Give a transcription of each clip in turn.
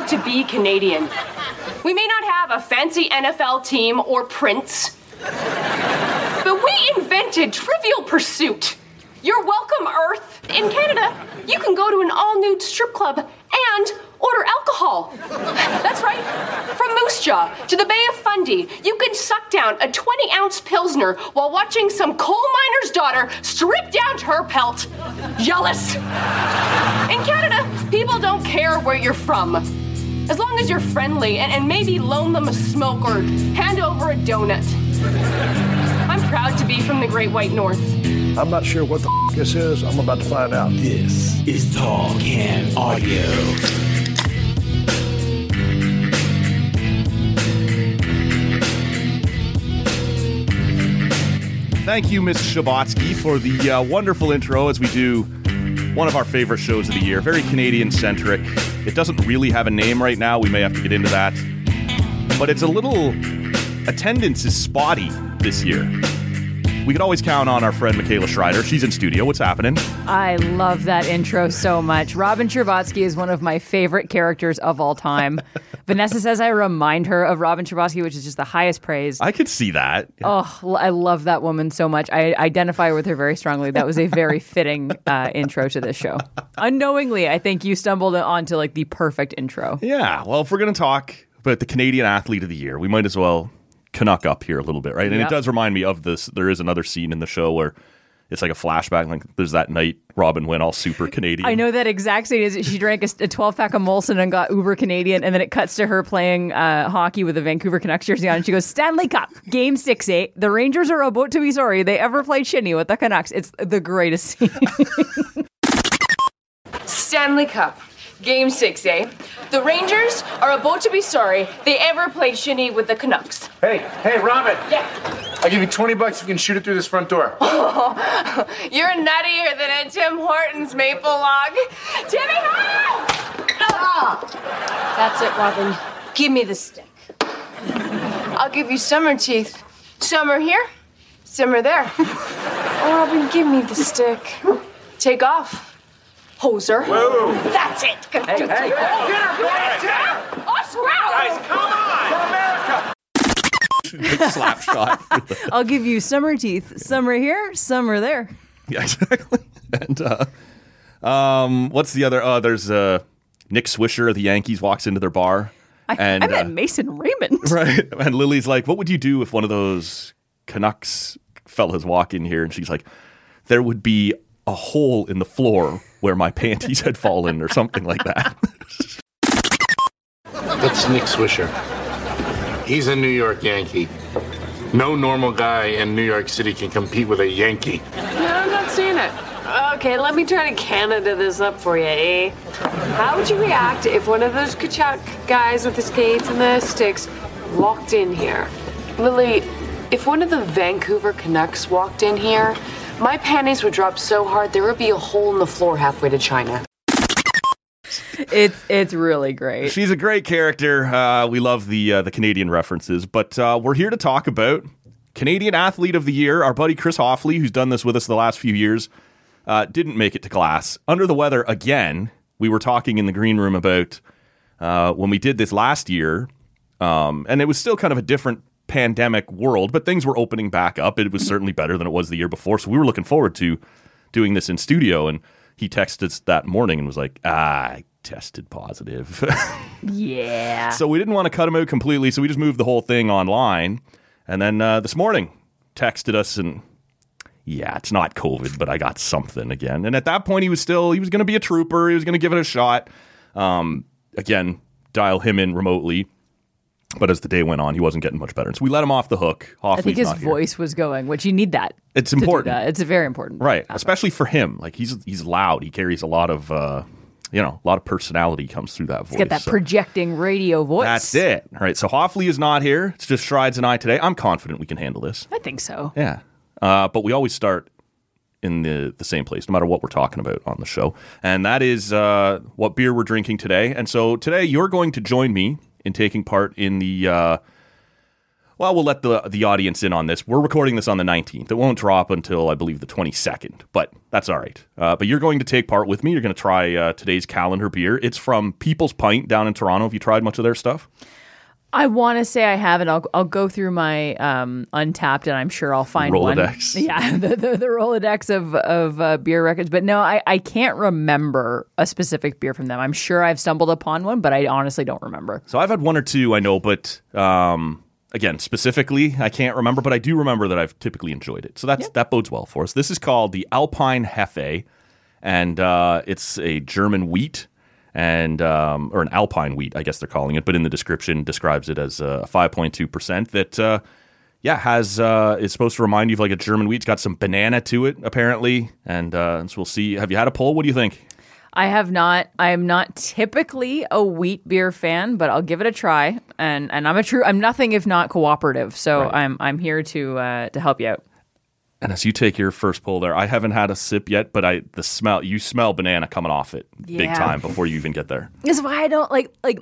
proud to be Canadian. We may not have a fancy NFL team or prince, but we invented Trivial Pursuit. You're welcome, Earth. In Canada, you can go to an all nude strip club and order alcohol. That's right. From Moose Jaw to the Bay of Fundy, you can suck down a 20 ounce Pilsner while watching some coal miner's daughter strip down her pelt. Jealous. In Canada, people don't care where you're from. As long as you're friendly and, and maybe loan them a smoke or hand over a donut. I'm proud to be from the Great White North. I'm not sure what the f- this is. I'm about to find out. This is Tall Can Audio. Thank you, Miss Scherbatsky, for the uh, wonderful intro as we do one of our favorite shows of the year. Very Canadian centric. It doesn't really have a name right now. We may have to get into that. But it's a little. Attendance is spotty this year. We could always count on our friend Michaela Schreider. She's in studio. What's happening? I love that intro so much. Robin Scherbatsky is one of my favorite characters of all time. Vanessa says I remind her of Robin Scherbatsky, which is just the highest praise. I could see that. Oh, I love that woman so much. I identify with her very strongly. That was a very fitting uh, intro to this show. Unknowingly, I think you stumbled onto like the perfect intro. Yeah. Well, if we're going to talk about the Canadian Athlete of the Year, we might as well Canuck up here a little bit, right? And Yep. it does remind me of this. There is another scene in the show where it's like a flashback. Like there's that night Robin went all super Canadian. I know that exact scene is she drank a 12 pack of Molson and got uber Canadian, and then it cuts to her playing uh, hockey with the Vancouver Canucks jersey on. And she goes, Stanley Cup, game 6 8. The Rangers are about to be sorry they ever played shinny with the Canucks. It's the greatest scene. Stanley Cup. Game six, eh? The Rangers are about to be sorry they ever played shinny with the Canucks. Hey, hey, Robin. Yeah. I'll give you 20 bucks if you can shoot it through this front door. You're nuttier than a Tim Hortons maple log. Timmy Hall! That's it, Robin. Give me the stick. I'll give you summer teeth. Summer here, summer there. Oh, Robin, give me the stick. Take off. Hoser. Whoa. That's it. Hey, hey. Get her, boys. Oh, swell. Guys, come on. For America. Big slap shot. I'll give you summer teeth. Some are here, some are there. yeah, exactly. And uh, um, what's the other? Oh, there's uh, Nick Swisher of the Yankees walks into their bar, I, and I met uh, Mason Raymond. right, and Lily's like, "What would you do if one of those Canucks fellas walk in here?" And she's like, "There would be a hole in the floor where my panties had fallen, or something like that." That's Nick Swisher. He's a New York Yankee. No normal guy in New York City can compete with a Yankee. No, I'm not seeing it. Okay, let me try to Canada this up for you, eh? How would you react if one of those Canucks guys with the skates and the sticks walked in here? Lily, if one of the Vancouver Canucks walked in here, my panties would drop so hard there would be a hole in the floor halfway to China. It's it's really great. She's a great character. Uh, we love the uh, the Canadian references, but uh, we're here to talk about Canadian Athlete of the Year. Our buddy Chris Hoffley, who's done this with us the last few years, uh, didn't make it to class. Under the weather again. We were talking in the green room about uh, when we did this last year, um, and it was still kind of a different pandemic world, but things were opening back up. It was certainly better than it was the year before, so we were looking forward to doing this in studio. And he texted us that morning and was like, "Ah, "I tested positive." Yeah. So we didn't want to cut him out completely, so we just moved the whole thing online. And then uh, this morning, texted us and yeah, it's not COVID, but I got something again. And at that point, he was still he was going to be a trooper. He was going to give it a shot. Um, again, dial him in remotely. But as the day went on, he wasn't getting much better. So we let him off the hook. I think his not here. voice was going, which you need that. It's important. that. It's very important. Right, especially for him. Like he's he's loud. He carries a lot of uh, you know, a lot of personality comes through that voice. Get that So- projecting radio voice. That's it. All right. So Hoffley is not here. It's just Strides and I today. I'm confident we can handle this. I think so. Yeah. Uh, but we always start in the, the same place, no matter what we're talking about on the show. And that is uh, what beer we're drinking today. And so today you're going to join me in taking part in the uh, Well, we'll let the the audience in on this. We're recording this on the 19th. It won't drop until I believe the 22nd, but that's all right. Uh, but you're going to take part with me. You're going to try uh, today's calendar beer. It's from People's Pint down in Toronto. Have you tried much of their stuff? I want to say I haven't. I'll I'll go through my um, Untappd, and I'm sure I'll find Rolodex. one. Yeah, the, the, the Rolodex of of uh, beer records. But no, I, I can't remember a specific beer from them. I'm sure I've stumbled upon one, but I honestly don't remember. So I've had one or two, I know, but um, again, specifically, I can't remember, but I do remember that I've typically enjoyed it. So that's that bodes well for us. This is called the Alpine Hefe, and uh, it's a German wheat and um, or an Alpine wheat, I guess they're calling it, but in the description describes it as a five point two percent. That uh, yeah has uh, is supposed to remind you of like a German wheat. It's got some banana to it apparently, and uh, so we'll see. Have you had a pull? What do you think? I have not. I am not typically a wheat beer fan, but I'll give it a try. And and I'm a true. I'm nothing if not cooperative. So Right. I'm I'm here to uh, to help you out. And as you take your first pull there, I haven't had a sip yet, but I the smell you smell banana coming off it big time before you even get there. That's why I don't like like.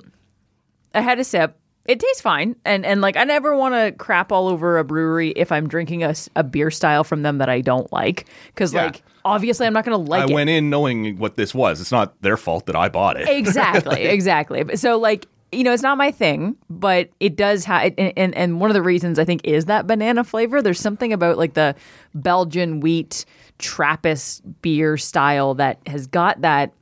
I had a sip. It tastes fine, and and like I never want to crap all over a brewery if I'm drinking a, a beer style from them that I don't like because Yeah. like obviously I'm not going to like I it. went in knowing what this was. It's not their fault that I bought it. exactly exactly so like you know it's not my thing but it does have and, and and one of the reasons i think is that banana flavor there's something about like the belgian wheat trappist beer style that has got that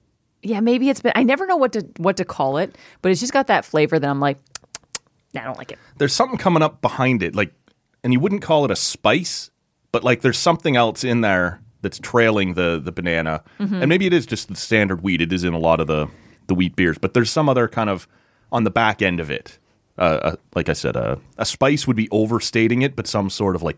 yeah maybe it's been i never know what to what to call it but it's just got that flavor that i'm like nah, i don't like it There's something coming up behind it, like, and you wouldn't call it a spice, but like there's something else in there that's trailing the the banana, Mm-hmm. and maybe it is just the standard wheat. It is in a lot of the the wheat beers, but there's some other kind of on the back end of it. Uh, uh, like I said, uh, a spice would be overstating it, but some sort of like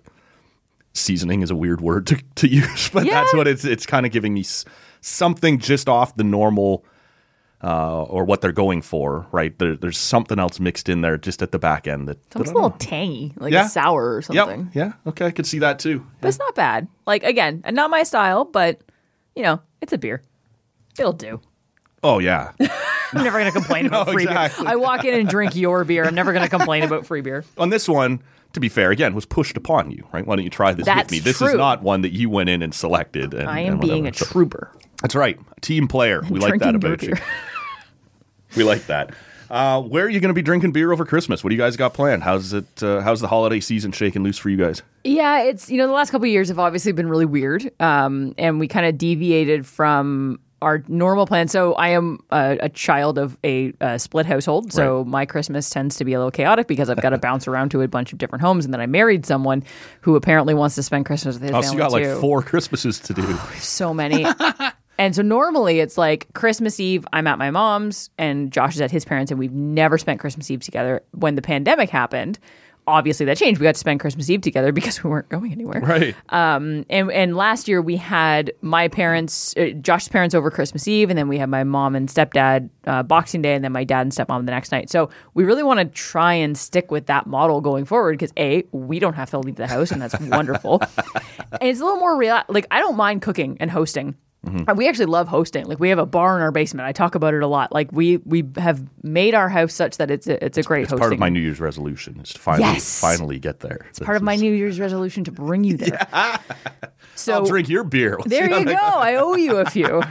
seasoning is a weird word to, to use, but that's what it's it's kind of giving me s- something just off the normal uh, or what they're going for, right? There, there's something else mixed in there just at the back end that, that Sounds I a little know. tangy like Yeah. sour or Yep. something Yeah. Okay. I could see that too. but it's not bad like again not my style but you know it's a beer it'll do Oh yeah. I'm never going to complain about No, free exactly. beer. I walk in and drink your beer. I'm never going to complain about free beer. On this one, to be fair, again, was pushed upon you, right? Why don't you try this That's with me? This is not one that you went in and selected. And, I am and being a trooper. That's right. Team player. We like that about you. we like that. Uh, where are you going to be drinking beer over Christmas? What do you guys got planned? How's it? Uh, how's the holiday season shaking loose for you guys? Yeah, it's you know the last couple of years have obviously been really weird, um, and we kind of deviated from our normal plan. So I am a, a child of a, uh split household, so my Christmas tends to be a little chaotic because I've got to bounce around to a bunch of different homes, and then I married someone who apparently wants to spend Christmas with his Oh, family so you got like four Christmases to do. so many. and so normally it's like Christmas Eve, I'm at my mom's and Josh is at his parents, and we've never spent Christmas Eve together. When the pandemic happened, obviously that changed. We got to spend Christmas Eve together because we weren't going anywhere. right. And and last year we had my parents, uh, Josh's parents over Christmas Eve, and then we had my mom and stepdad uh, Boxing Day, and then my dad and stepmom the next night. So we really want to try and stick with that model going forward because a we don't have to leave the house, and that's wonderful. and it's a little more real. Like I don't mind cooking and hosting. Mm-hmm. We actually love hosting. Like we have a bar in our basement. I talk about it a lot. Like we we have made our house such that it's a, it's a great It's hosting. part of my New Year's resolution is to finally Yes. finally get there. It's part of my New Year's resolution to bring you there. So I'll drink your beer. There you go. I owe you a few.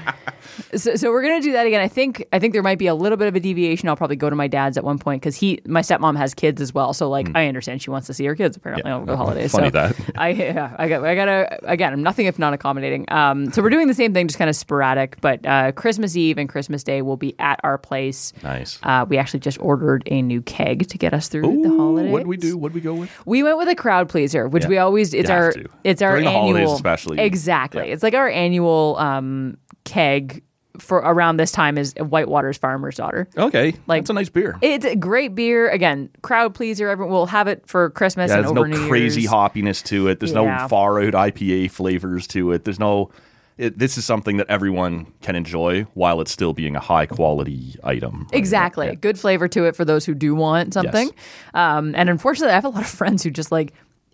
So, so we're gonna do that again. I think I think there might be a little bit of a deviation. I'll probably go to my dad's at one point because he, my stepmom has kids as well. So like I understand she wants to see her kids apparently Yeah. over the holidays. Funny so that. I yeah, I got I gotta again. I'm nothing if not accommodating. Um, so we're doing the same thing, just kind of sporadic. But uh, Christmas Eve and Christmas Day will be at our place. Nice. Uh, we actually just ordered a new keg to get us through the Ooh, holidays. What did we do? What did we go with? We went with a crowd pleaser, which Yeah. we always it's our to. it's our During the annual holidays especially. exactly. Yeah. It's like our annual um, keg for around this time is Whitewater's Farmer's Daughter. Okay, Like- it's a nice beer. It's a great beer. Again, crowd pleaser. Everyone will have it for Christmas Yeah, and there's no New crazy Year's. hoppiness to it. There's Yeah. no far out IPA flavors to it. There's no. It, this is something that everyone can enjoy while it's still being a high quality item. right? Exactly. Yeah. Good flavor to it for those who do want something. Um, and unfortunately, I have a lot of friends who just like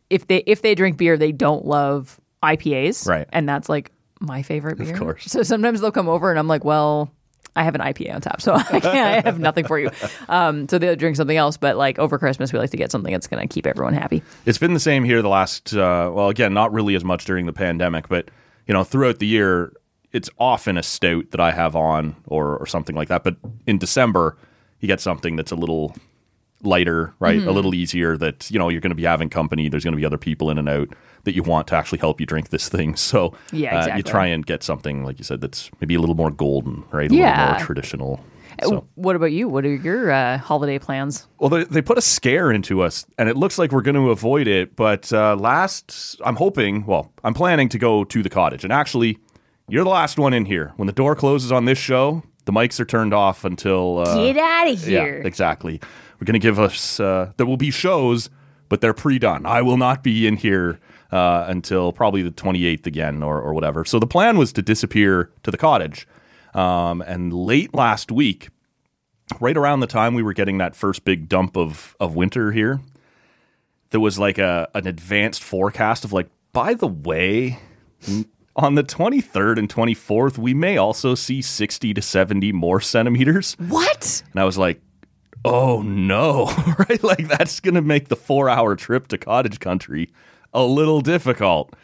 if they if they drink beer, they don't love IPAs. Right. And that's like my favorite beer. Of course. So sometimes they'll come over and I'm like, well, I have an IPA on tap, so I, can't, I have nothing for you. Um, so they'll drink something else. But like over Christmas, we like to get something that's going to keep everyone happy. It's been the same here the last, uh, well, again, not really as much during the pandemic, but you know, throughout the year, it's often a stout that I have on or, or something like that. But in December, you get something that's a little lighter, right? Mm-hmm. A little easier that, you know, you're going to be having company. There's going to be other people in and out that you want to actually help you drink this thing. So Yeah, uh, you try and get something, like you said, that's maybe a little more golden, right? A Yeah. little more traditional. So. What about you? What are your uh, holiday plans? Well, they, they put a scare into us, and it looks like we're going to avoid it. But uh, last, I'm hoping, well, I'm planning to go to the cottage. And actually, you're the last one in here. When the door closes on this show, the mics are turned off until. Uh, Get out of yeah, here! exactly. We're going to give us, uh, there will be shows, but they're pre done. I will not be in here uh, until probably the 28th again or, or whatever. So the plan was to disappear to the cottage. Um, and late last week, right around the time we were getting that first big dump of of winter here, there was like a an advanced forecast of like, by the way, on the 23rd and 24th, we may also see 60 to 70 more centimeters. What? And I was like, oh no, right? Like that's going to make the four hour trip to cottage country a little difficult.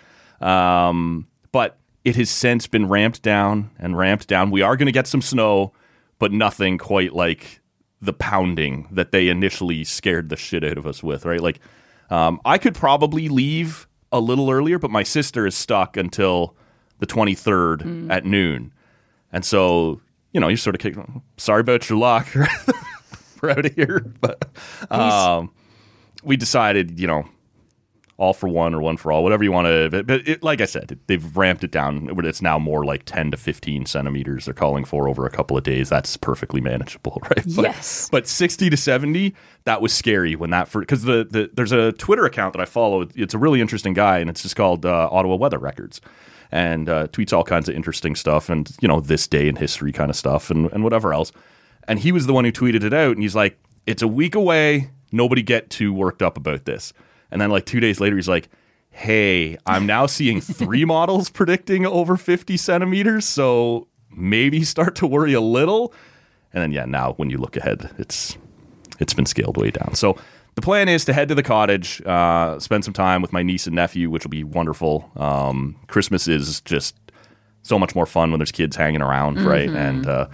Um, but it has since been ramped down and ramped down. We are going to get some snow, but nothing quite like the pounding that they initially scared the shit out of us with, right? Like, um, I could probably leave a little earlier, but my sister is stuck until the 23rd at noon. And so, you know, you're sort of kick, sorry about your luck. We're out of here. But um, we decided, you know, all for one or one for all, whatever you want to. But, it, like I said, they've ramped it down. It's now more like 10 to 15 centimeters they're calling for over a couple of days. That's perfectly manageable, right? But, Yes. But 60 to 70, that was scary when that, for because the, the, there's a Twitter account that I follow. It's a really interesting guy, and it's just called uh, Ottawa Weather Records. And uh, tweets all kinds of interesting stuff and, you know, this day in history kind of stuff and, and whatever else. And he was the one who tweeted it out, and he's like, it's a week away. Nobody get too worked up about this. And then like two days later, he's like, hey, I'm now seeing three models predicting over 50 centimeters. So maybe start to worry a little. And then, yeah, now when you look ahead, it's it's been scaled way down. So the plan is to head to the cottage, uh, spend some time with my niece and nephew, which will be wonderful. Um, Christmas is just so much more fun when there's kids hanging around, right? And uh,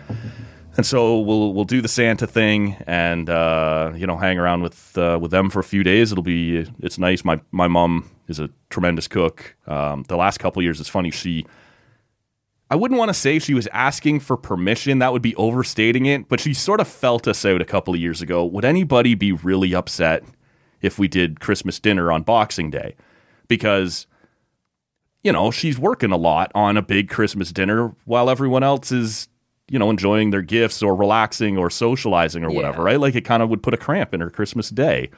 and so we'll we'll do the Santa thing and uh, you know hang around with uh, with them for a few days. It'll be it's nice. My my mom is a tremendous cook. Um, the last couple years, it's funny she. I wouldn't want to say she was asking for permission. That would be overstating it. But she sort of felt us out a couple of years ago. Would anybody be really upset if we did Christmas dinner on Boxing Day? Because you know, she's working a lot on a big Christmas dinner while everyone else is, you know, enjoying their gifts or relaxing or socializing or whatever, Yeah. right? Like it kind of would put a cramp in her Christmas day.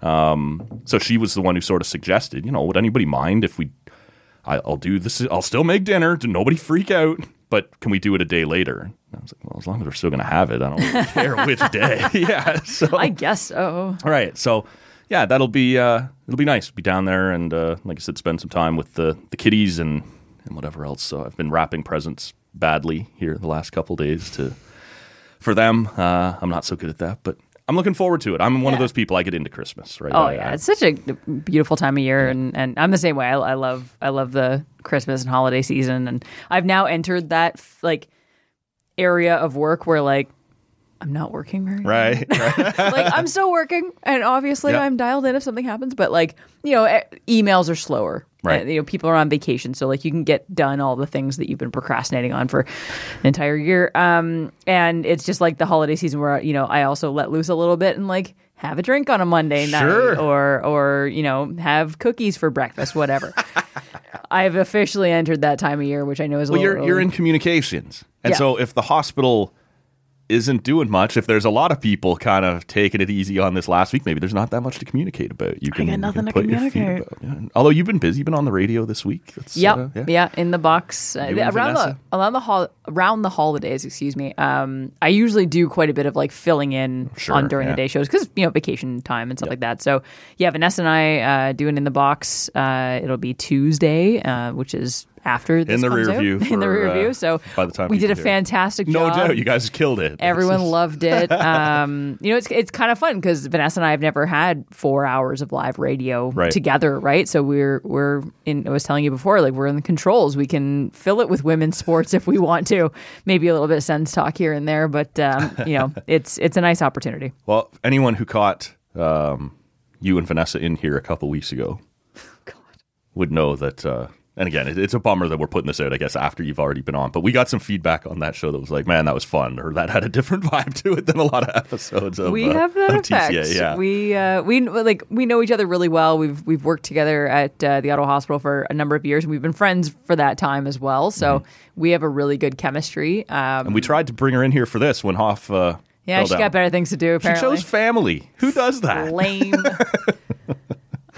Um, so she was the one who sort of suggested, you know, would anybody mind if we, I, I'll do this, I'll still make dinner, do nobody freak out, but can we do it a day later? And I was like, well, as long as we're still going to have it, I don't really care which day. yeah. So I guess so. all right. So yeah, that'll be uh, it'll be nice. Be down there and uh, like I said, spend some time with the the kiddies and and whatever else. So I've been wrapping presents badly here the last couple days to for them. Uh, I'm not so good at that, but I'm looking forward to it. I'm one of those people I get into Christmas, right? Oh I- yeah, I- it's such a beautiful time of year, and, and I'm the same way. I, I love I love the Christmas and holiday season, and I've now entered that like area of work where like I'm not working very right. right. like I'm still working, and obviously Yeah. I'm dialed in if something happens. But like you know, e- emails are slower. Right. Uh, you know, people are on vacation, so like you can get done all the things that you've been procrastinating on for an entire year. Um, and it's just like the holiday season where you know I also let loose a little bit and like have a drink on a Monday Sure. night, or or you know have cookies for breakfast, whatever. I've officially entered that time of year, which I know is a Well, little you're you're in communications, and Yeah. so if the hospital isn't doing much, if there's a lot of people kind of taking it easy on this last week, maybe there's not that much to communicate about. You can, got you nothing can to put your feet communicate. about. Yeah. Although you've been busy, you've been on the radio this week. That's, Yep. uh, yeah. in the box uh, You around the around the hol- around the holidays. Excuse me. Um, I usually do quite a bit of like filling in Sure, on during yeah. the day shows because you know vacation time and stuff like that. So yeah, Vanessa and I uh, doing in the box. Uh, it'll be Tuesday, uh, which is after this In the comes rear out. view in the for, rear uh, view. So by the time we did a hear it. fantastic No doubt, you guys killed it. Everyone loved it. Um, you know, it's it's kind of fun because Vanessa and I have never had four hours of live radio Right. together, right? So we're we're in. I was telling you before, like we're in the controls. We can fill it with women's sports if we want to. Maybe a little bit of sense talk here and there, but um, you know, it's it's a nice opportunity. Well, anyone who caught um, you and Vanessa in here a couple weeks ago would know that. Uh, and again, it, it's a bummer that we're putting this out, I guess, after you've already been on. But we got some feedback on that show that was like, man, that was fun, or that had a different vibe to it than a lot of episodes of we uh, have that effect. TCA. Yeah. We uh, we like we know each other really well. We've we've worked together at uh, the Ottawa Hospital for a number of years, and we've been friends for that time as well. So Mm-hmm. we have a really good chemistry. Um, and we tried to bring her in here for this when Hoff. Uh, yeah, down. got better things to do. She chose family. Who does that? lame.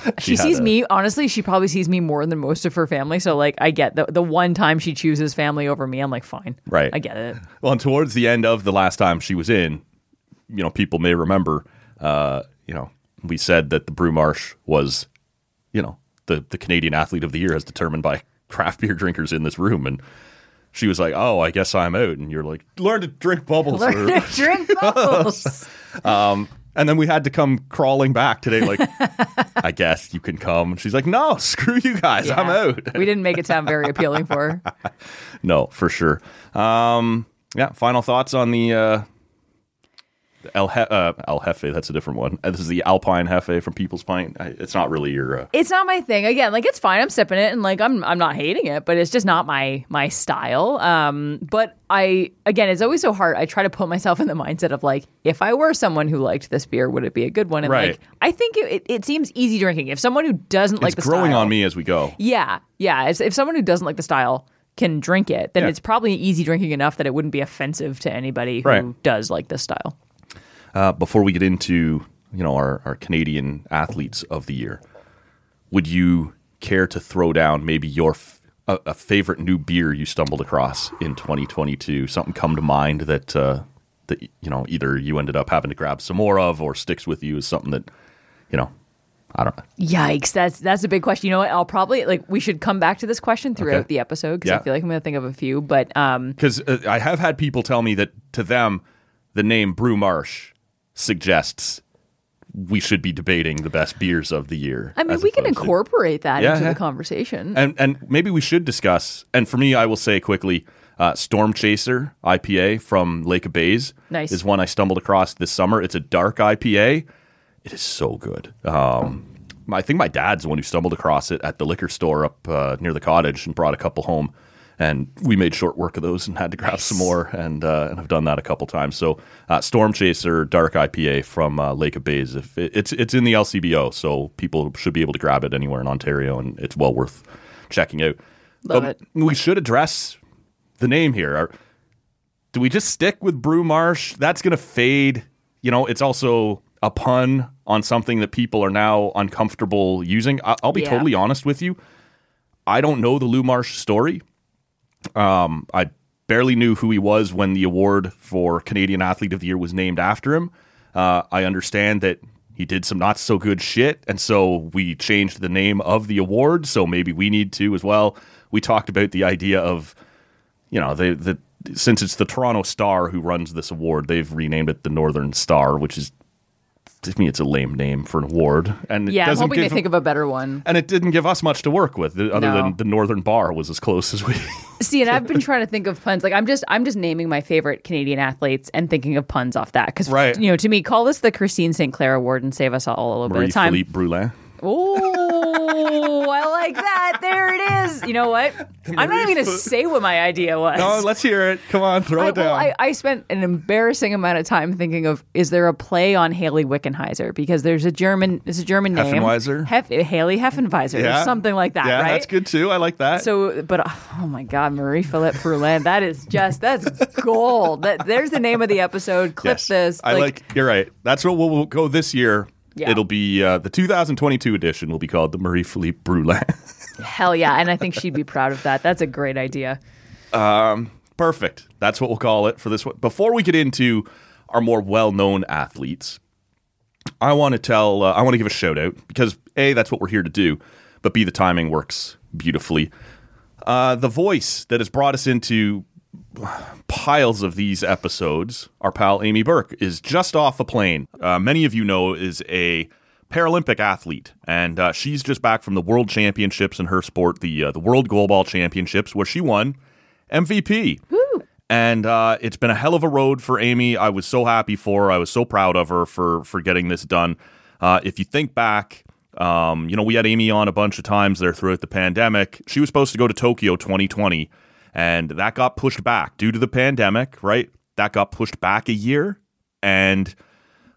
she She sees a- me honestly. She probably sees me more than most of her family. So like, I get the the one time she chooses family over me. I'm like, fine, Right. I get it. Well, and towards the end of the last time she was in, you know, people may remember, uh, you know, we said that the Brew Marsh was, you know, the, the Canadian athlete of the year as determined by craft beer drinkers in this room. And she was like, oh, I guess I'm out. And you're like, learn to drink bubbles. Learn or- to drink bubbles. And then we had to come crawling back today, like, I guess you can come. And she's like, no, screw you guys. I'm out. we didn't make it sound very appealing for her. No, for sure. Um, yeah. Final thoughts on the uh, the El, he- uh, El Jefe. That's a different one. Uh, This is the Alpine Jefe from People's Pint. I, it's not really your. Uh, it's not my thing. Again, like it's fine. I'm sipping it and like I'm I'm not hating it, but it's just not my my style. Um, but I again, it's always so hard. I try to put myself in the mindset of like, if I were someone who liked this beer, would it be a good one? And Right. like, I think it, it, it seems easy drinking. If someone who doesn't like the style, the growing style, on me as we go. Yeah, yeah. If, if someone who doesn't like the style can drink it, then Yeah. it's probably easy drinking enough that it wouldn't be offensive to anybody who Right. does like this style. Uh, before we get into you know our, our Canadian athletes of the year, would you care to throw down maybe your f- a, a favorite new beer you stumbled across in 2022? Something come to mind that uh, that you know either you ended up having to grab some more of or sticks with you as something that you know I don't know. Yikes, that's that's a big question. You know what? I'll probably like we should come back to this question throughout Okay. the episode because Yeah. I feel like I'm going to think of a few. But um, because uh, I have had people tell me that to them, the name Brew Marsh suggests we should be debating the best beers of the year. I mean, we can opposed to- incorporate that Yeah, into yeah. the conversation. and and maybe we should discuss. And for me, I will say quickly, uh, Storm Chaser IPA from Lake of Bays Nice. is one I stumbled across this summer. It's a dark IPA. It is so good. Um, I think my dad's the one who stumbled across it at the liquor store up uh, near the cottage and brought a couple home. And we made short work of those and had to grab some more. And uh, and I've done that a couple times. So uh, Storm Chaser Dark IPA from uh, Lake of Bays. If it, it's it's in the LCBO, so people should be able to grab it anywhere in Ontario, and it's well worth checking out. Love But it. We should address the name here. Are- do we just stick with Brew Marsh? That's going to fade. You know, it's also a pun on something that people are now uncomfortable using. I- I'll be Yeah. totally honest with you. I don't know the Lou Marsh story. Um, I barely knew who he was when the award for Canadian Athlete of the Year was named after him. Uh, I understand that he did some not so good shit, and so we changed the name of the award. So maybe we need to as well. We talked about the idea of, you know, the the since it's the Toronto Star who runs this award, they've renamed it the Northern Star, which is to me it's a lame name for an award, and it yeah, I'm hoping give they think of a better one. and it didn't give us much to work with, uh, other No. than the Northern Bar was as close as we. See, and I've been trying to think of puns. Like I'm just I'm just naming my favorite Canadian athletes and thinking of puns off that. Because Right. you know, to me, call this the Christine Sinclair Award and save us all a little bit of time. Philip Brulin. Oh, I like that. There it is. You know what? I'm not even going to say what my idea was. No, let's hear it. Come on, throw I, it down. well, I, I spent an embarrassing amount of time thinking of is there a play on Hayley Wickenheiser because there's a German it's a German name Heffenweiser? Hef, Hayley Heffenweiser or something like that Yeah, right that's good too. I like that. so but oh my god Marie Philip Brulin that is just that's gold that there's the name of the episode clip yes, this I like, You're right. That's what we'll, we'll go this year. Yeah. It'll be uh, the 2022 edition. Will be called the Marie Philip Brulin. hell yeah and I think she'd be proud of that that's a great idea Perfect. That's what we'll call it for this one. Before we get into our more well-known athletes, I want to tell. Uh, I want to give a shout out because a that's what we're here to do, but b the timing works beautifully. Uh, the voice that has brought us into piles of these episodes, our pal Amy Burk, is just off a plane. Uh, many of you know is a Paralympic athlete, and uh, she's just back from the World Championships in her sport, the uh, the World Goalball Championships, where she won MVP. And uh, it's been a hell of a road for Amy. I was so happy for her. I was so proud of her for for getting this done. Uh, if you think back, um, you know, we had Amy on a bunch of times there throughout the pandemic. She was supposed to go to Tokyo 2020, and that got pushed back due to the pandemic, right? That got pushed back a year and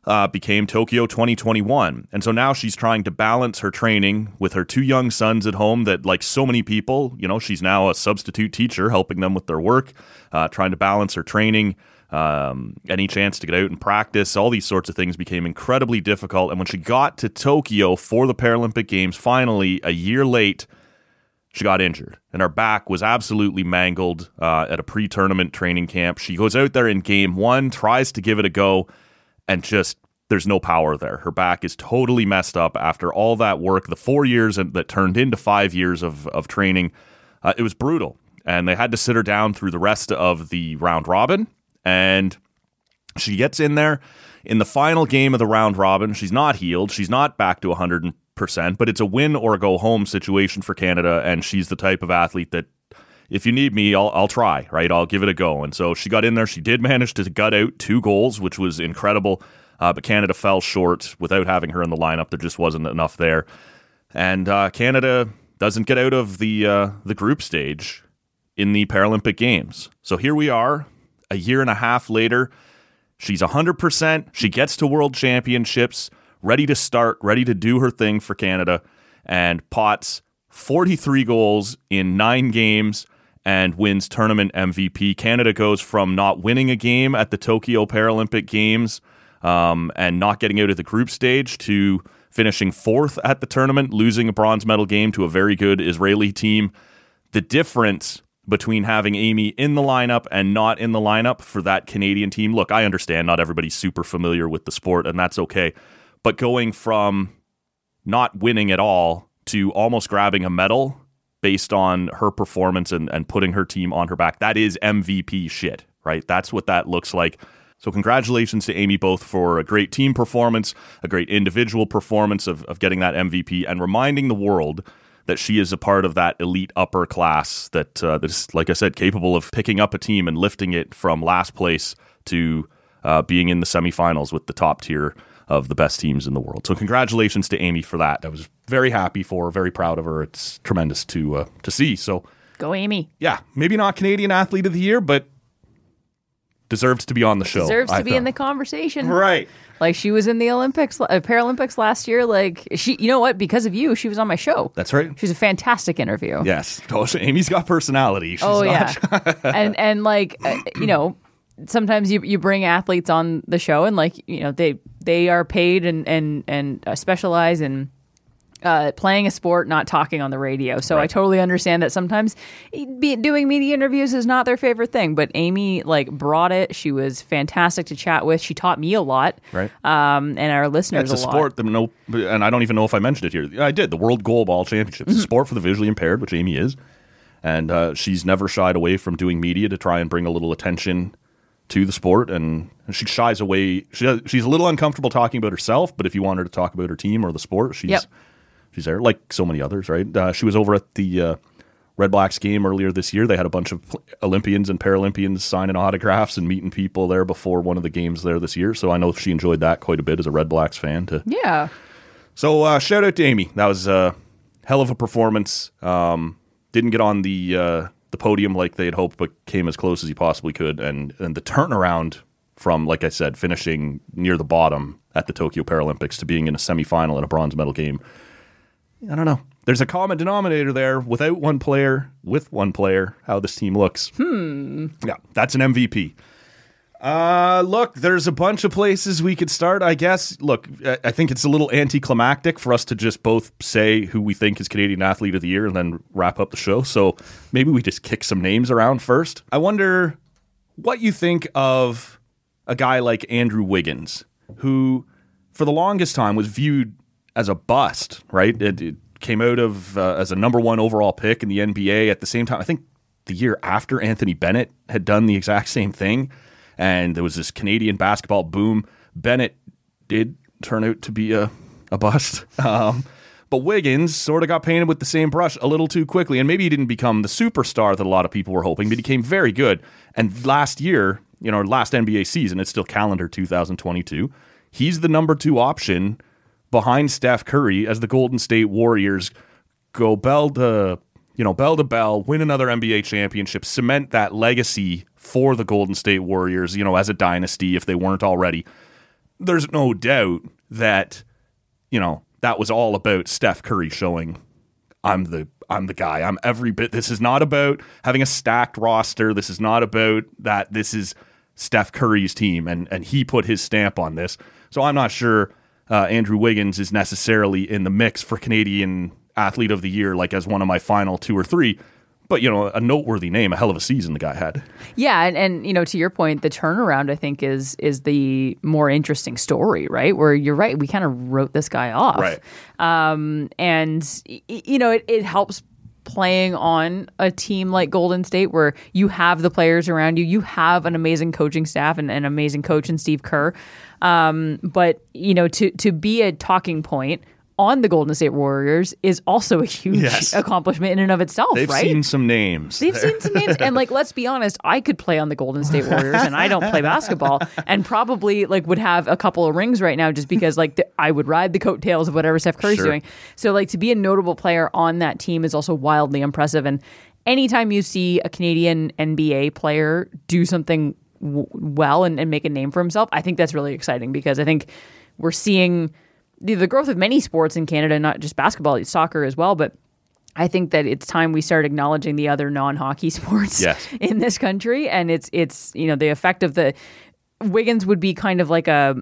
uh, became Tokyo 2021. And so now she's trying to balance her training with her two young sons at home that, like so many people, you know, she's now a substitute teacher helping them with their work, uh, trying to balance her training. Um, any chance to get out and practice, all these sorts of things became incredibly difficult. And when she got to Tokyo for the Paralympic Games, finally, a year late, she got injured and her back was absolutely mangled uh, at a pre tournament training camp. She goes out there in game one, tries to give it a go, and just there's no power there. Her back is totally messed up after all that work, the four years that turned into five years of, of training. Uh, it was brutal. And they had to sit her down through the rest of the round robin. And she gets in there in the final game of the round robin. She's not healed. She's not back to 100%, but it's a win or go home situation for Canada. And she's the type of athlete that if you need me, I'll, I'll try, right? I'll give it a go. And so she got in there. She did manage to gut out two goals, which was incredible. Uh, but Canada fell short without having her in the lineup. There just wasn't enough there. And uh, Canada doesn't get out of the uh, the group stage in the Paralympic Games. So here we are, a year and a half later. She's 100%. She gets to World Championships, ready to start, ready to do her thing for Canada, and Potts, 43 goals in nine games and wins tournament MVP. Canada goes from not winning a game at the Tokyo Paralympic Games um, and not getting out of the group stage to finishing fourth at the tournament, losing a bronze medal game to a very good Israeli team. The difference between having Amy in the lineup and not in the lineup for that Canadian team. Look, I understand not everybody's super familiar with the sport, and that's okay. But going from not winning at all to almost grabbing a medal based on her performance and, and putting her team on her back. That is MVP shit, right? That's what that looks like. So, congratulations to Amy both for a great team performance, a great individual performance of, of getting that MVP, and reminding the world that she is a part of that elite upper class that, uh, that is, like I said, capable of picking up a team and lifting it from last place to uh, being in the semifinals with the top tier of the best teams in the world. So congratulations to Amy for that. I was very happy for her, very proud of her. It's tremendous to uh, to see. So Go Amy. yeah, maybe not Canadian Athlete of the Year, but deserves to be on the show. Deserves to I be in the conversation. right. Like she was in the Olympics, uh, Paralympics last year. Like she, you know what? Because of you, she was on my show. That's right. She was a fantastic interview. Yes, oh, Amy's got personality. She's Oh not- yeah, and and like uh, you know, sometimes you you bring athletes on the show, and like you know they they are paid and and and uh, specialize in uh, playing a sport, not talking on the radio. So I totally understand that sometimes be, doing media interviews is not their favorite thing. But Amy like brought it. She was fantastic to chat with. She taught me a lot, Right. Um, and our listeners It's a lot. sport that no, and I don't even know if I mentioned it here. I did the World Goalball Championships, Mm-hmm. a sport for the visually impaired, which Amy is, and uh, she's never shied away from doing media to try and bring a little attention to the sport. And she shies away. She, she's a little uncomfortable talking about herself, but if you want her to talk about her team or the sport, she's Yep. she's there, like so many others. Right? Uh, she was over at the. Uh, Redblacks game earlier this year. They had a bunch of Olympians and Paralympians signing autographs and meeting people there before one of the games there this year. So I know she enjoyed that quite a bit as a Redblacks fan to Yeah. so uh, shout out to Amy. That was a hell of a performance. Um, didn't get on the uh, the podium like they had hoped, but came as close as he possibly could. And and the turnaround from, like I said, finishing near the bottom at the Tokyo Paralympics to being in a semifinal in a bronze medal game. I don't know. There's a common denominator there. Without one player, with one player, how this team looks. Hmm. Yeah, that's an MVP. Uh, look, there's a bunch of places we could start. I guess. Look, I think it's a little anticlimactic for us to just both say who we think is Canadian Athlete of the Year and then wrap up the show. So maybe we just kick some names around first. I wonder what you think of a guy like Andrew Wiggins, who for the longest time was viewed as a bust, right? It, it came out of uh, as a number one overall pick in the NBA at the same time. I think the year after Anthony Bennett had done the exact same thing, and there was this Canadian basketball boom. Bennett did turn out to be a a bust. Um, but Wiggins sort of got painted with the same brush a little too quickly, and maybe he didn't become the superstar that a lot of people were hoping, but he came very good. And last year, you know, last NBA season, it's still calendar 2022. He's the number two option behind Steph Curry as the Golden State Warriors go bell to you know bell to bell, win another NBA championship, cement that legacy for the Golden State Warriors. You know, as a dynasty, if they weren't already. There's no doubt that you know that was all about Steph Curry showing I'm the I'm the guy. I'm every bit. This is not about having a stacked roster. This is not about that. This is Steph Curry's team, and and he put his stamp on this. So I'm not sure uh, Andrew Wiggins is necessarily in the mix for Canadian Athlete of the Year, like as one of my final two or three. But you know, a noteworthy name, a hell of a season the guy had. Yeah, and, and you know, to your point, the turnaround I think is is the more interesting story, right? Where you're right, we kind of wrote this guy off, Right. Um, and you know, it, it helps playing on a team like Golden State where you have the players around you, you have an amazing coaching staff and an amazing coach in Steve Kerr. Um, but you know, to to be a talking point on the Golden State Warriors is also a huge Yes. accomplishment in and of itself, They've right? seen some names. They've seen some names, and like, let's be honest, I could play on the Golden State Warriors, and I don't play basketball, and probably like would have a couple of rings right now, just because like the, I would ride the coattails of whatever Steph Curry's Sure. doing. So like to be a notable player on that team is also wildly impressive, and anytime you see a Canadian NBA player do something w- well and, and make a name for himself, I think that's really exciting because I think we're seeing the, the growth of many sports in Canada, not just basketball, soccer as well, but I think that it's time we start acknowledging the other non-hockey sports Yes. in this country, and it's it's you know the effect of the Wiggins would be kind of like a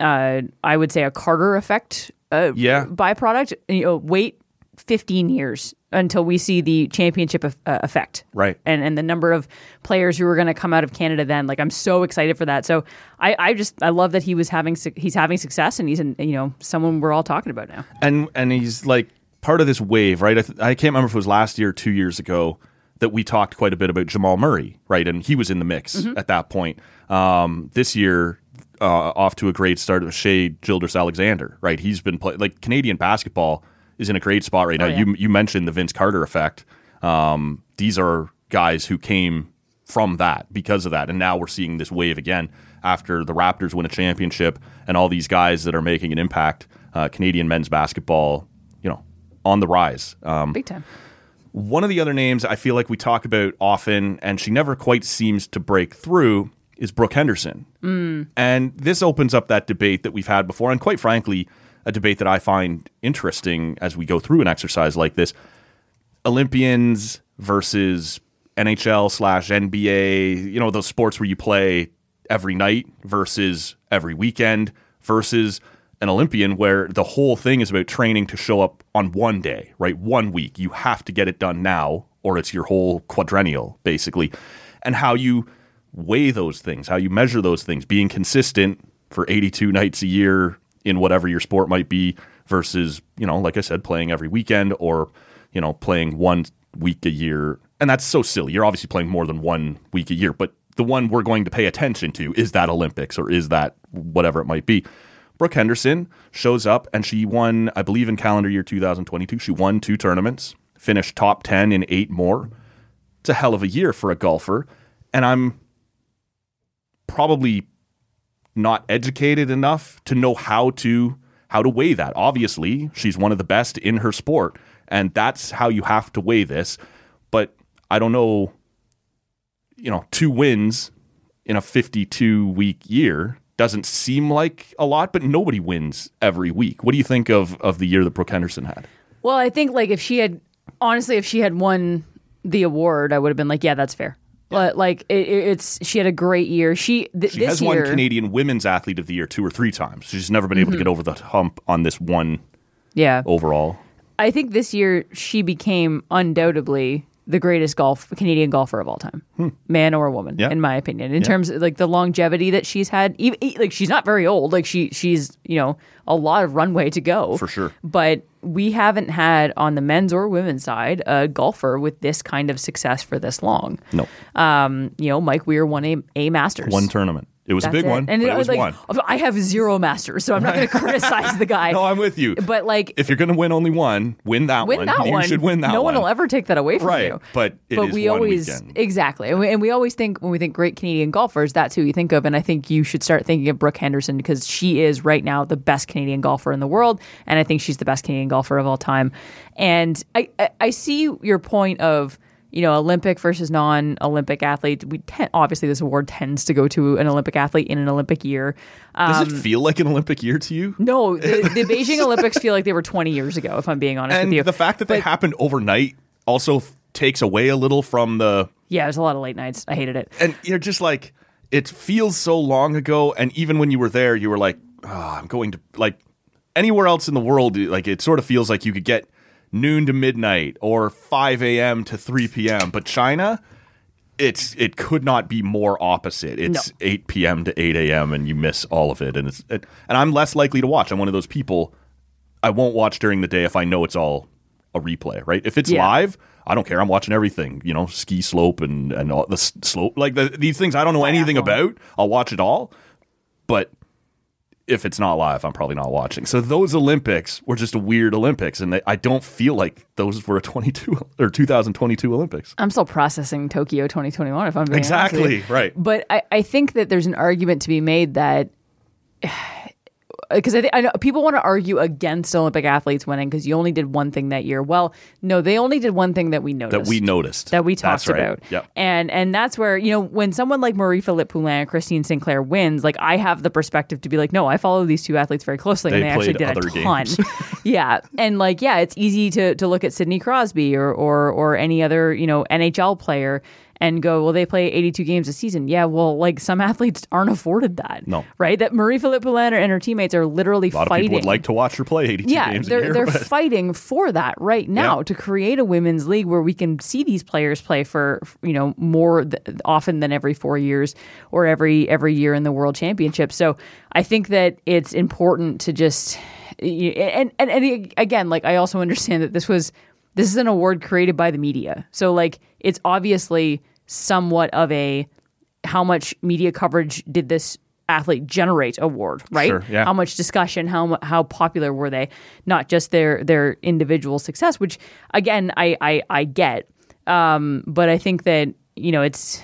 uh, I would say a Carter effect uh, Yeah. byproduct. You know, wait 15 years until we see the championship of, uh, effect, Right. And and the number of players who are going to come out of Canada then. Like I'm so excited for that. So I I just I love that he was having su- he's having success and he's in, you know someone we're all talking about now. and and he's like part of this wave, right? I, th- I can't remember if it was last year or two years ago that we talked quite a bit about Jamal Murray, right? And he was in the mix at that point. Um, this year, uh, off to a great start with Shai Gilgeous-Alexander, right? He's been play- like Canadian basketball is in a great spot right now. yeah. You you mentioned the Vince Carter effect. Um, these are guys who came from that because of that, and now we're seeing this wave again after the Raptors win a championship and all these guys that are making an impact. Uh, Canadian men's basketball, you know, on the rise. Um, Big time. one of the other names I feel like we talk about often, and she never quite seems to break through, is Brooke Henderson. Mm. And this opens up that debate that we've had before, and quite frankly, a debate that I find interesting as we go through an exercise like this. Olympians versus NHL slash NBA, you know, those sports where you play every night versus every weekend versus an Olympian where the whole thing is about training to show up on one day, right? One week. You have to get it done now or it's your whole quadrennial, basically. And how you weigh those things, how you measure those things, being consistent for 82 nights a year in whatever your sport might be versus, you know, like I said, playing every weekend or, you know, playing one week a year. And that's so silly. You're obviously playing more than one week a year, but the one we're going to pay attention to is that Olympics or is that whatever it might be. Brooke Henderson shows up and she won, I believe, in calendar year 2022. She won two tournaments, finished top 10 in eight more. It's a hell of a year for a golfer. And I'm probably not educated enough to know how to how to weigh that. Obviously, she's one of the best in her sport, and that's how you have to weigh this. But I don't know, you know, two wins in a 52 week year doesn't seem like a lot, but nobody wins every week. What do you think of of the year that Brooke Henderson had? Well, I think like if she had honestly, if she had won the award, I would have been like, yeah, that's fair. But like it, it- it's she had a great year. She, th- She this has year, won Canadian Women's Athlete of the Year two or three times. She's never been able to mm-hmm. get over the hump on this one yeah. overall. I think this year she became undoubtedly the greatest golf Canadian golfer of all time, man or woman, Hmm. Yeah. in my opinion. In terms of like the longevity that she's had, even, like she's not very old. Like she she's you know a lot of runway to go For sure. But we haven't had on the men's or women's side a golfer with this kind of success for this long. No, Um, you know, Mike Weir won a a Masters. one tournament. It was That's a big it. one, and but it was like, one. I have zero Masters, so I'm not going to criticize the guy. No, I'm with you. But like, if you're going to win only one, win that win one. that you one. should win that one. no one. will ever take that away from Right, you. but it but is we always weekend. exactly, and we, and we always think when we think great Canadian golfers, that's who you think of. And I think you should start thinking of Brooke Henderson because she is right now the best Canadian golfer in the world, and I think she's the best Canadian golfer of all time. And I I, I see your point of. You know, Olympic versus non-Olympic athlete. We tend, obviously this award tends to go to an Olympic athlete in an Olympic year. Does it um, feel like an Olympic year to you? No, the, the Beijing Olympics feel like they were 20 years ago. If I'm being honest and with you, the fact that they happened overnight also f- takes away a little from the Yeah, there's a lot of late nights. I hated it. and you're just like it feels so long ago and even when you were there you were like oh, i'm going to like anywhere else in the world like it sort of feels like you could get noon to midnight or 5 a.m to 3 p.m but china it's it could not be more opposite it's No. 8 p.m to 8 a.m and you miss all of it and it's it, and i'm less likely to watch i'm one of those people i won't watch during the day if i know it's all a replay right if it's Yeah. live I don't care. I'm watching everything, you know, ski slope and and all the slope, like the, these things I don't know anything about. I'll watch it all, but if it's not live, I'm probably not watching. So those Olympics were just a weird Olympics, and they, I don't feel like those were a 22 or 2022 Olympics. I'm still processing Tokyo 2021. If I'm being Exactly right. But I, I think that there's an argument to be made that because I, think I know people want to argue against Olympic athletes winning because you only did one thing that year. Well, no, they only did one thing that we noticed That we noticed. that we talked right. about. Yep. And and that's where, you know, when someone like Marie Philip Poulin and Christine Sinclair wins, like I have the perspective to be like, no, I follow these two athletes very closely and They they actually did a ton. yeah. And like, yeah, it's easy to to look at Sidney Crosby or or or any other, you know, NHL player and go, well, they play 82 games a season. Yeah, well, like some athletes aren't afforded that. No. Right? That Marie Philip Poulin and her teammates are literally a lot fighting of people would like to watch her play 82 yeah, games a they're year. they're but- fighting for that right now Yeah. to create a women's league where we can see these players play for you know more th- often than every four years or every every year in the World Championship. So I think that it's important to just and and, and again, like I also understand that this was this is an award created by the media, so like it's obviously somewhat of a how much media coverage did this athlete generate award, right? Sure, yeah. How much discussion, how how popular were they? Not just their their individual success, which again I I, I get, um, but I think that you know it's.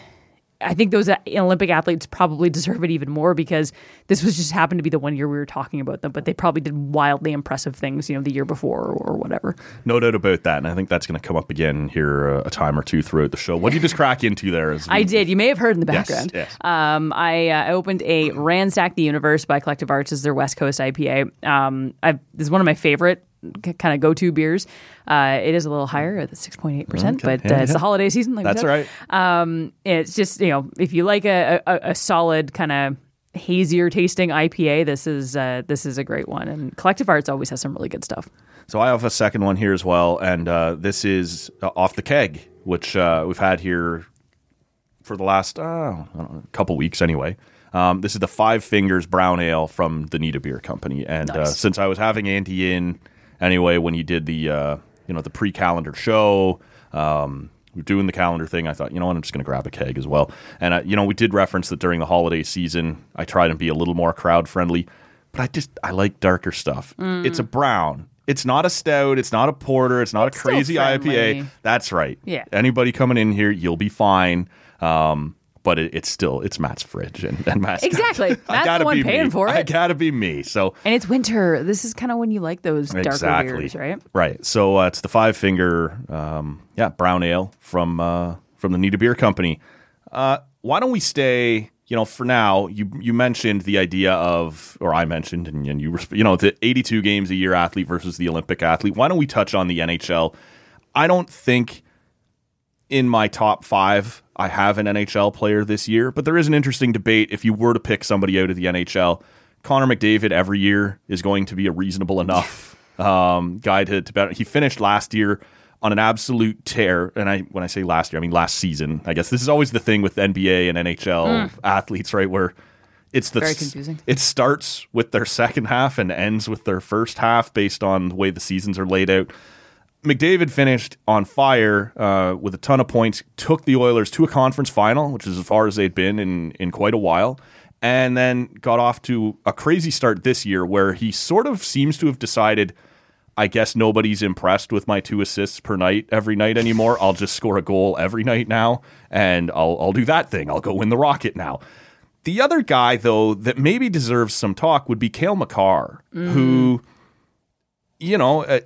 I think those uh, Olympic athletes probably deserve it even more because this was just happened to be the one year we were talking about them, but they probably did wildly impressive things, you know, the year before or, or whatever. No doubt about that, and I think that's going to come up again here uh, a time or two throughout the show. What did you just crack into there? As we- I did. You may have heard in the background. yes. Um, I, uh, I opened a Ransack the Universe by Collective Arts as their West Coast IPA. Um, this is one of my favorite kind of go to beers. Uh, it is a little higher at six point eight percent, Okay. but Yeah, uh, it's yeah. the holiday season. Like That's right. Um, it's just you know if you like a a, a solid kind of hazier tasting IPA, this is uh, this is a great one. And Collective Arts always has some really good stuff. So I have a second one here as well, and uh, this is uh, off the keg, which uh, we've had here for the last uh, I don't know, couple weeks anyway. Um, this is the Five Fingers Brown Ale from the Nita Beer Company, and uh, Nice. since I was having Andy in anyway when you did the uh, you know the pre-calendar show, um, doing the calendar thing. I thought, you know what, I'm just going to grab a keg as well. And uh, you know, we did reference that during the holiday season, I tried to be a little more crowd friendly, but I just I like darker stuff. It's a brown. It's not a stout. It's not a porter. It's not It's a crazy. IPA. That's right. Yeah. Anybody coming in here, you'll be fine. Um, but it, it's still it's Matt's fridge and, and Matt's Exactly. I Matt's the gotta one be paying me. for it. I gotta be me. So And it's winter. This is kind of when you like those darker exactly beers, right? Right. So uh, it's the five finger, um, yeah, brown ale from uh, from the Nita Beer Company. Uh, why don't we stay? You know, for now, you you mentioned the idea of, or I mentioned, and, and you were, you know, the 82 games a year athlete versus the Olympic athlete. Why don't we touch on the NHL? I don't think in my top five I have an NHL player this year, but there is an interesting debate. If you were to pick somebody out of the NHL, Connor McDavid every year is going to be a reasonable enough um, guy to, to bet. He finished last year on an absolute tear. And I when I say last year, I mean last season. I guess this is always the thing with NBA and NHL athletes, right? Where it's the Very confusing. It starts with their second half and ends with their first half based on the way the seasons are laid out. McDavid finished on fire uh, with a ton of points, took the Oilers to a conference final, which is as far as they'd been in, in quite a while, and then got off to a crazy start this year where he sort of seems to have decided, I guess nobody's impressed with my two assists per night every night anymore. I'll just score a goal every night now, and I'll, I'll do that thing. I'll go win the Rocket now. The other guy, though, that maybe deserves some talk would be Cale Makar, who you know, uh,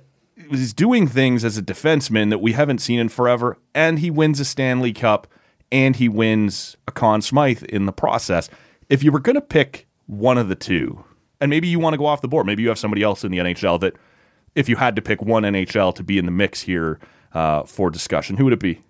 is doing things as a defenseman that we haven't seen in forever, and he wins a Stanley Cup and he wins a Conn Smythe in the process. If you were going to pick one of the two, and maybe you want to go off the board, maybe you have somebody else in the NHL that, if you had to pick one NHL to be in the mix here uh, for discussion, who would it be?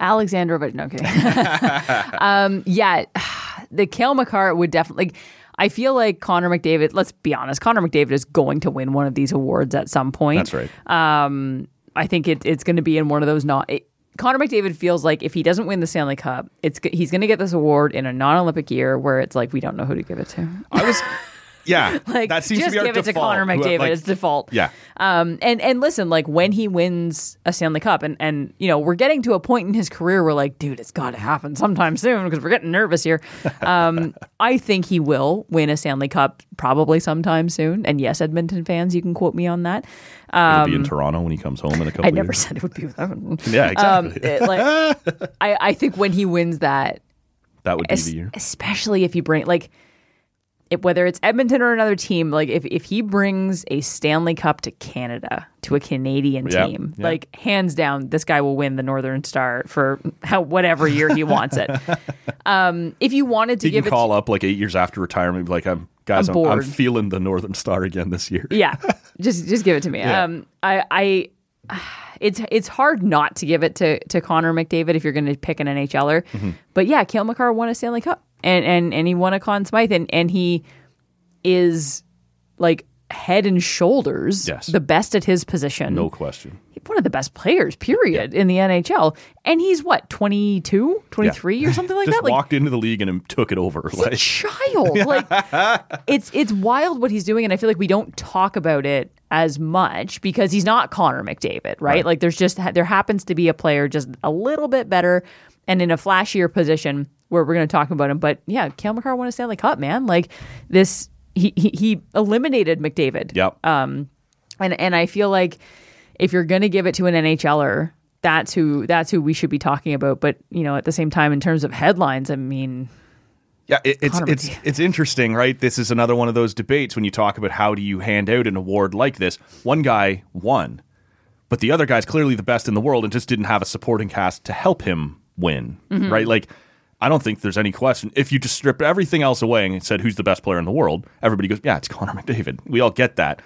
Alexander, but No kidding. um, yeah, the Cale Makar would definitely. Like, I feel like Connor McDavid. Let's be honest. Connor McDavid is going to win one of these awards at some point. That's right. Um, I think it, it's going to be in one of those not. It, Connor McDavid feels like if he doesn't win the Stanley Cup, it's he's going to get this award in a non-Olympic year where it's like we don't know who to give it to. I was, yeah, Like that seems just to be our give it to. Connor McDavid like- as default. Yeah. Um, and and listen, like when he wins a Stanley Cup, and and you know we're getting to a point in his career where like, dude, it's got to happen sometime soon because we're getting nervous here. Um, I think he will win a Stanley Cup probably sometime soon. And yes, Edmonton fans, you can quote me on that. It'll be in Toronto when he comes home in a couple. Um, I never years. said it would be him. Yeah, Um, exactly. it, like, I, I think when he wins that, that would be es- the year. especially if you bring like it, whether it's Edmonton or another team, like if, if he brings a Stanley Cup to Canada to a Canadian Yeah, team, yeah. like hands down, this guy will win the Northern Star for how whatever year he wants it. Um, if you wanted to He give can call up like eight years after retirement, like, "I'm guys, I'm I'm, I'm feeling the Northern Star again this year." yeah, just just give it to me. Yeah. Um, I I. It's it's hard not to give it to, to Connor McDavid if you're going to pick an NHLer, Mm-hmm. but yeah, Cale Makar won a Stanley Cup and and and he won a Conn Smythe and and he is like head and shoulders Yes. the best at his position. No question. One of the best players, period, in the NHL. And he's what, 22, 23 or something like Just that? Like walked into the league and took it over. he's a Like, child. Like it's it's wild what he's doing, and I feel like we don't talk about it as much because he's not Connor McDavid, right? Like there's just there happens to be a player just a little bit better and in a flashier position where we're going to talk about him. But yeah, Cale Makar won a Stanley Cup, man. Like this, he he, he eliminated McDavid. yep. Um, and and I feel like if you're going to give it to an NHLer, that's who that's who we should be talking about. But you know, at the same time, in terms of headlines, I mean, Yeah, it, it's Connor it's McDavid. it's interesting, right? This is another one of those debates when you talk about how do you hand out an award like this. One guy won, but the other guy's clearly the best in the world and just didn't have a supporting cast to help him win, Mm-hmm. right? Like, I don't think there's any question. If you just stripped everything else away and said who's the best player in the world, everybody goes, "Yeah, it's Connor McDavid." We all get that,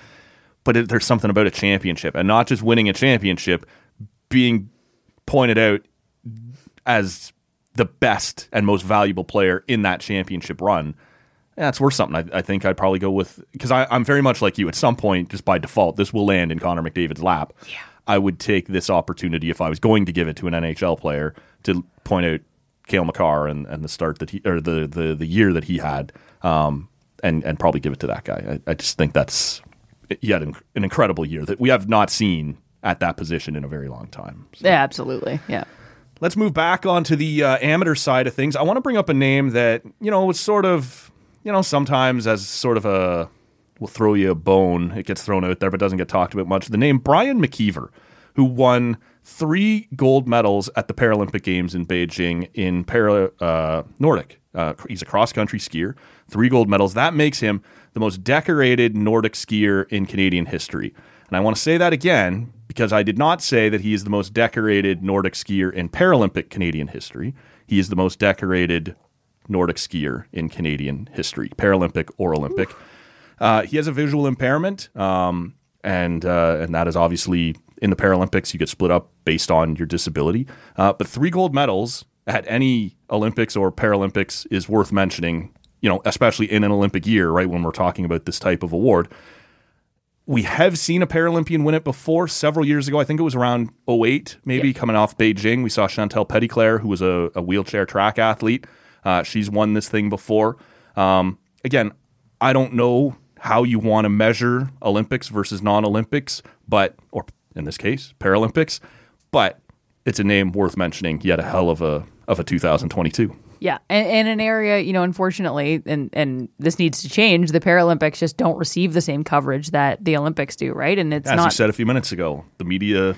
but it, there's something about a championship and not just winning a championship, being pointed out as the best and most valuable player in that championship run. That's worth something. I, I think I'd probably go with because I'm very much like you. At some point, just by default, this will land in Connor McDavid's lap. Yeah. I would take this opportunity if I was going to give it to an NHL player to point out Cale Makar and, and the start that he or the the, the year that he had, um, and and probably give it to that guy. I, I just think that's he had an, an incredible year that we have not seen at that position in a very long time. So- yeah, absolutely, yeah. Let's move back onto the uh, amateur side of things. I want to bring up a name that you know was sort of you know sometimes as sort of a we'll throw you a bone. It gets thrown out there, but doesn't get talked about much. The name Brian McKeever, who won three gold medals at the Paralympic Games in Beijing in para uh, Nordic. Uh, he's a cross country skier, three gold medals. That makes him the most decorated Nordic skier in Canadian history. And I want to say that again because I did not say that he is the most decorated Nordic skier in Paralympic Canadian history. He is the most decorated Nordic skier in Canadian history, Paralympic or Olympic. Uh, he has a visual impairment, um, and uh, and that is obviously in the Paralympics. You get split up based on your disability. Uh, but three gold medals at any Olympics or Paralympics is worth mentioning. You know, especially in an Olympic year, right when we're talking about this type of award. we have seen a Paralympian win it before several years ago. I think it was around 08, maybe coming off Beijing. We saw Chantel Petitclerc, who was a, a wheelchair track athlete. Uh, she's won this thing before. Um, again, I don't know how you want to measure Olympics versus non Olympics, but, or in this case, Paralympics, but it's a name worth mentioning. Yet a hell of a, of a 2022. Yeah, and, and an area, you know, unfortunately, and and this needs to change. The Paralympics just don't receive the same coverage that the Olympics do, right? And it's As not you said a few minutes ago, the media,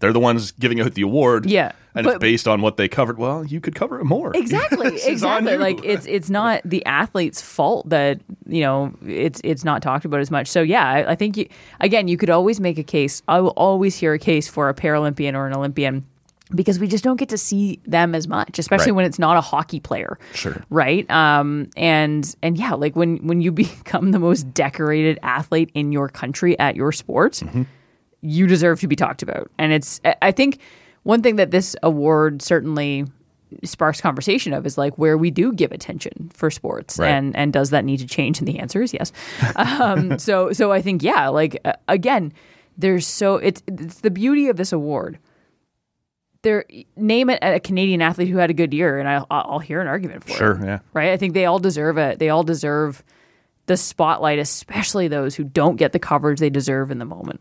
they're the ones giving out the award. Yeah, And but- it's based on what they covered. Well, you could cover it more. exactly This is on exactly like it's it's not the athlete's fault that you know it's it's not talked about as much so yeah I, I think you again you could always make a case i will always hear a case for a paralympian or an olympian because we just don't get to see them as much especially Right. when it's not a hockey player Sure. right um and and yeah like when when you become the most decorated athlete in your country at your sport Mm-hmm. You deserve to be talked about. And it's, I- think one thing that this award certainly sparks conversation of is like where we do give attention for sports Right. and and does that need to change and the answer is yes um so so i think yeah like uh, again there's so it's it's the beauty of this award there name it a canadian athlete who had a good year and i'll, I'll hear an argument for it Sure, yeah. right? I think they all deserve it. They all deserve the spotlight, especially those who don't get the coverage they deserve in the moment.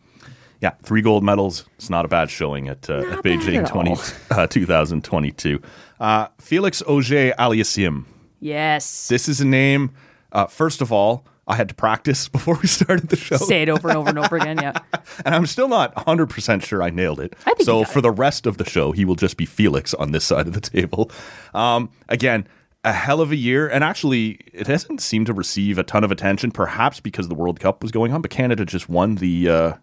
Yeah, three gold medals. It's not a bad showing at, uh, at Beijing at 20, uh, 2022. Uh, Felix Auger Aliassime. Yes. This is a name. Uh, first of all, I had to practice before we started the show. Say it over and over and over again. Yeah. and I'm still not 100% sure I nailed it. I think so for it. the rest of the show, he will just be Felix on this side of the table. Um, again, a hell of a year. And actually, it hasn't seemed to receive a ton of attention, perhaps because the World Cup was going on, but Canada just won the.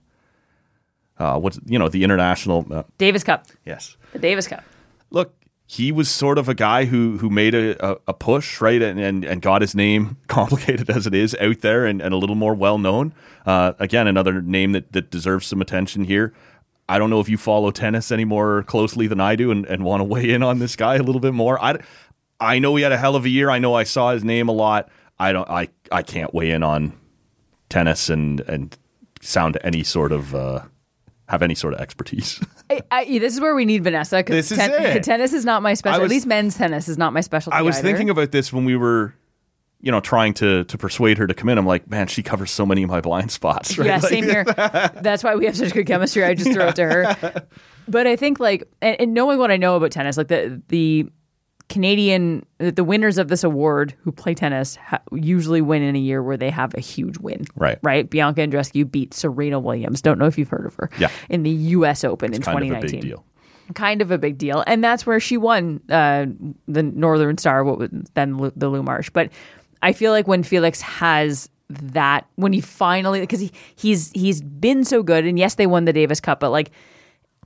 Uh, what's you know the international uh, Davis Cup. yes. The Davis Cup. look he was sort of a guy who who made a, a, a push right and, and and got his name complicated as it is out there and, and a little more well known uh, again another name that, that deserves some attention here. I don't know if you follow tennis any more closely than I do and, and want to weigh in on this guy a little bit more. I, I know he had a hell of a year. I know I saw his name a lot. I don't I, I can't weigh in on tennis and and sound any sort of uh, have any sort of expertise I, I, this is where we need Vanessa because This is it. tennis is not my special. Was- At least men's tennis is not my specialty. I was either. thinking about this when we were, you know, trying to to persuade her to come in. I'm like, man, she covers so many of my blind spots. Right? Yeah, Like, same here. That's why we have such good chemistry. I just throw it to her. But I think like, and, and knowing what I know about tennis, like the the Canadian, the winners of this award who play tennis ha- usually win in a year where they have a huge win. Right. Right. Bianca Andreescu beat Serena Williams. Don't know if you've heard of her. Yeah. In the U.S. Open in Kind of 2019 a big deal. kind of a big deal, and that's where she won uh, the Northern Star, what was then Lu- the Lou Marsh. But I feel like when Felix has that, when he finally, because he he's he's been so good, and yes, they won the Davis Cup, but like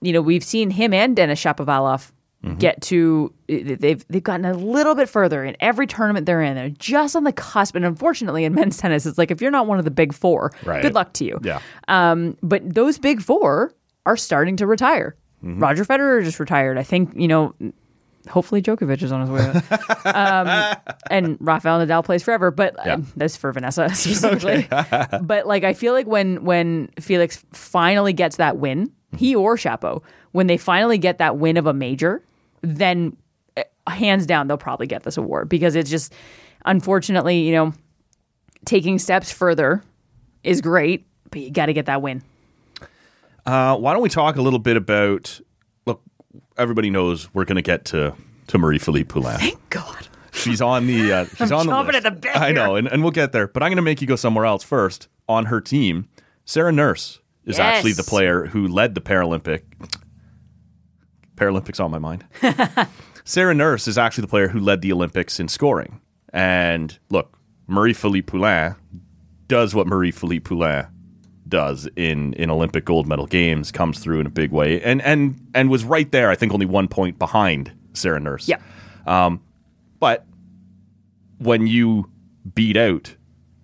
you know, we've seen him and Denis Shapovalov get to they've they've gotten a little bit further in every tournament they're in. They're just on the cusp, and unfortunately, in men's tennis, it's like if you're not one of the big four, Right. good luck to you. Yeah. Um, but those big four are starting to retire. Mm-hmm. Roger Federer just retired. I think you know. Hopefully, Djokovic is on his way. um, and Rafael Nadal plays forever, but Yeah. um, that's for Vanessa specifically. but like, I feel like when when Felix finally gets that win, he or Shapo, when they finally get that win of a major, then eh, hands down they'll probably get this award because it's just unfortunately, you know, taking steps further is great, but you got to get that win. Uh, why don't we talk a little bit about? Look, everybody knows we're going to get to to Marie Philip Poulin. Thank God. She's on the uh, she's on the list. the I know, and, and we'll get there. But I'm going to make you go somewhere else first. On her team, Sarah Nurse is actually the player who led the Paralympic. Paralympics on my mind. Sarah Nurse is actually the player who led the Olympics in scoring. And look, Marie Philip Poulin does what Marie Philip Poulin does in in Olympic gold medal games, comes through in a big way, and and and was right there. I think only one point behind Sarah Nurse. Yeah. Um, but when you beat out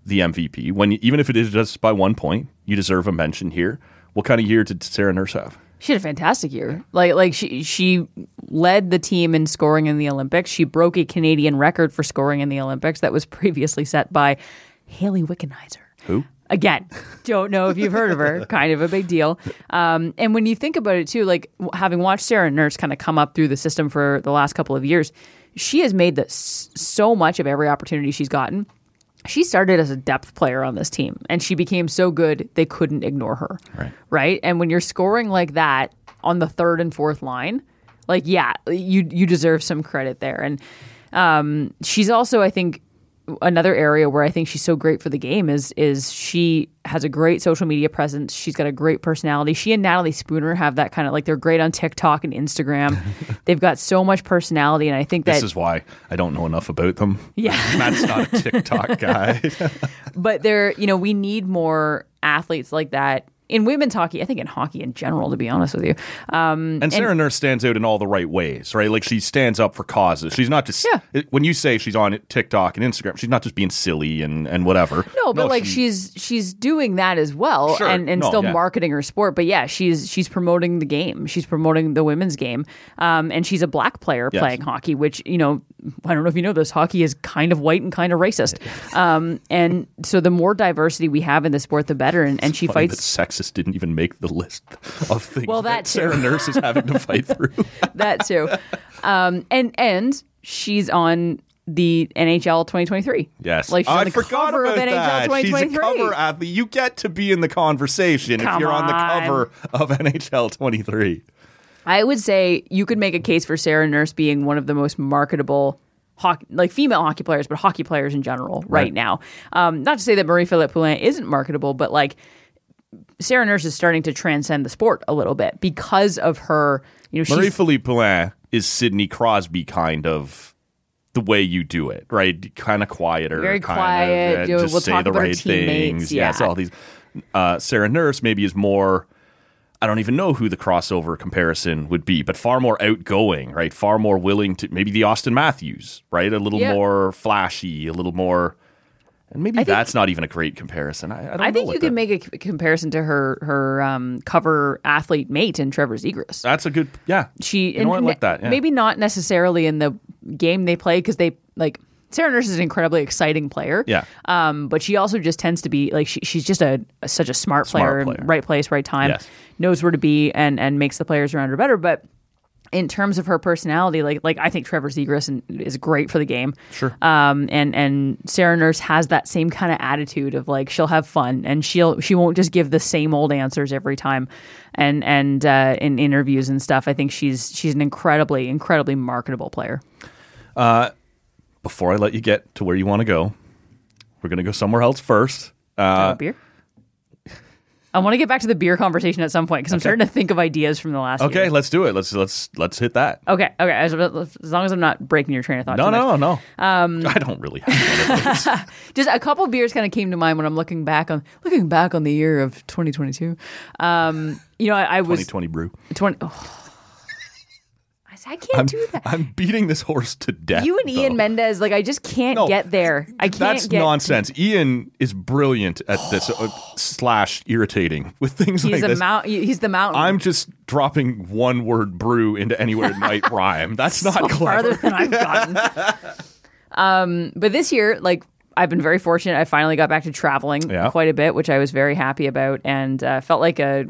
the MVP, when even if it is just by one point, you deserve a mention here. What kind of year did Sarah Nurse have? She had a fantastic year. Like like she she led the team in scoring in the Olympics. She broke a Canadian record for scoring in the Olympics that was previously set by Hayley Wickenheiser. Who? Again, don't know if you've heard of her. Kind of a big deal. Um, and when you think about it too, like having watched Sarah Nurse kind of come up through the system for the last couple of years, she has made this so much of every opportunity she's gotten. She started as a depth player on this team, and she became so good they couldn't ignore her. Right. Right. And when you're scoring like that on the third and fourth line, like yeah, you you deserve some credit there. And um, she's also, I think, another area where I think she's so great for the game is is she has a great social media presence. She's got a great personality. She and Natalie Spooner have that kind of like they're great on TikTok and Instagram. They've got so much personality, and I think This that. is why I don't know enough about them. Yeah. Matt's not a TikTok guy. but they're you know we need more athletes like that in women's hockey. I think in hockey in general, to be honest with you. Um, And Sarah Nurse stands out in all the right ways, right? Like she stands up for causes. She's not just Yeah. when you say she's on TikTok and Instagram, she's not just being silly and and whatever. No, but like she- she's she's doing that as well, Sure. and and No, still yeah. marketing her sport. But yeah, she's she's promoting the game. She's promoting the women's game, um, and she's a black player Yes. playing hockey, which you know I don't know if you know this. Hockey is kind of white and kind of racist, um, and so the more diversity we have in the sport, the better. And, and she funny fights that sexist didn't even make the list of things Well, that that Sarah. Nurse is having to fight through. that too, um, and and she's on the NHL 2023. Yes, like she's on I the forgot cover about of NHL that. She's a 2023. cover athlete. You get to be in the conversation if you're on the cover of NHL 23. I would say you could make a case for Sarah Nurse being one of the most marketable hockey, like female hockey players, but hockey players in general right, Right. now. Um, not to say that Marie Philip Poulin isn't marketable, but like Sarah Nurse is starting to transcend the sport a little bit because of her. You know, Marie Philip Poulin is Sidney Crosby kind of the way you do it, right? Kind of quieter, Very kind quiet, Of, you know, just we'll say the right teammates, things. Yes, yeah. all these. Uh, Sarah Nurse maybe is more. I don't even know who the crossover comparison would be, but far more outgoing, right? Far more willing to maybe the Auston Matthews, right? A little Yeah. more flashy, a little more. And maybe that's not even a great comparison. I, I don't I think you could make a comparison to her her um, cover athlete mate in Trevor Zegras. That's a good, yeah. she You know and like that, yeah. maybe not necessarily in the game they play because they like Sarah Nurse is an incredibly exciting player. Yeah. Um, but she also just tends to be like she, she's just a, such a smart player, Smart player. right place, right time, Yes. knows where to be, and and makes the players around her better. But in terms of her personality, like like I think Trevor Zegras is great for the game. Sure. Um, and and Sarah Nurse has that same kind of attitude of like she'll have fun and she'll she won't just give the same old answers every time, and and uh, in interviews and stuff. I think she's she's an incredibly incredibly marketable player. Before I let you get to where you want to go, we're going to go somewhere else first. Uh, beer. I want to get back to the beer conversation at some point because I'm starting to think of ideas from the last. Okay, year. let's do it. Let's let's let's hit that. Okay. Okay. As, as long as I'm not breaking your train of thought. No, no, no. Um, I don't really have. Just a couple beers kind of came to mind when I'm looking back on looking back on the year of 2022. Um, you know, I, I was 2020 brew. 20. oh. I can't I'm, do that. I'm beating this horse to death. you and Ian though. Mendes, like I just can't No, get there. I can't That's get. nonsense. Ian is brilliant at this uh, slash irritating with things He's like a this. mount. He's the mountain. I'm just dropping one word brew into anywhere it might rhyme. That's not so clever. farther than I've gotten. um, but this year, like I've been very fortunate. I finally got back to traveling Yeah. quite a bit, which I was very happy about, and uh, felt like a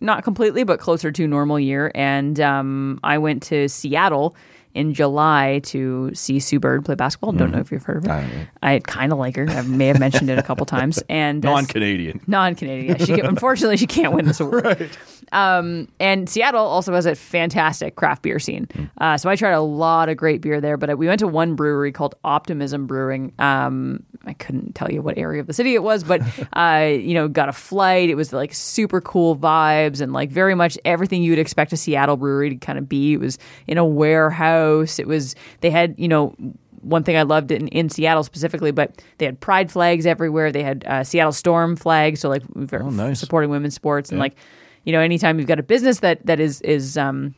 not completely, but closer to normal year. And um, I went to Seattle in July to see Sue Bird play basketball. Don't know if you've heard of her. I kind of like her. I may have mentioned it a couple times. And uh, Non-Canadian. non-Canadian. She can, unfortunately she can't win this award. Um, and Seattle also has a fantastic craft beer scene. Uh, so I tried a lot of great beer there. But we went to one brewery called Optimism Brewing. Um, I couldn't tell you what area of the city it was, but uh, you know, got a flight. It was like super cool vibes and like very much everything you would expect a Seattle brewery to kind of be. It was in a warehouse. It was they had you know one thing I loved in, in Seattle specifically, but they had pride flags everywhere. They had uh, Seattle Storm flags, so like Oh, nice. supporting women's sports and like you know anytime you've got a business that that is is um,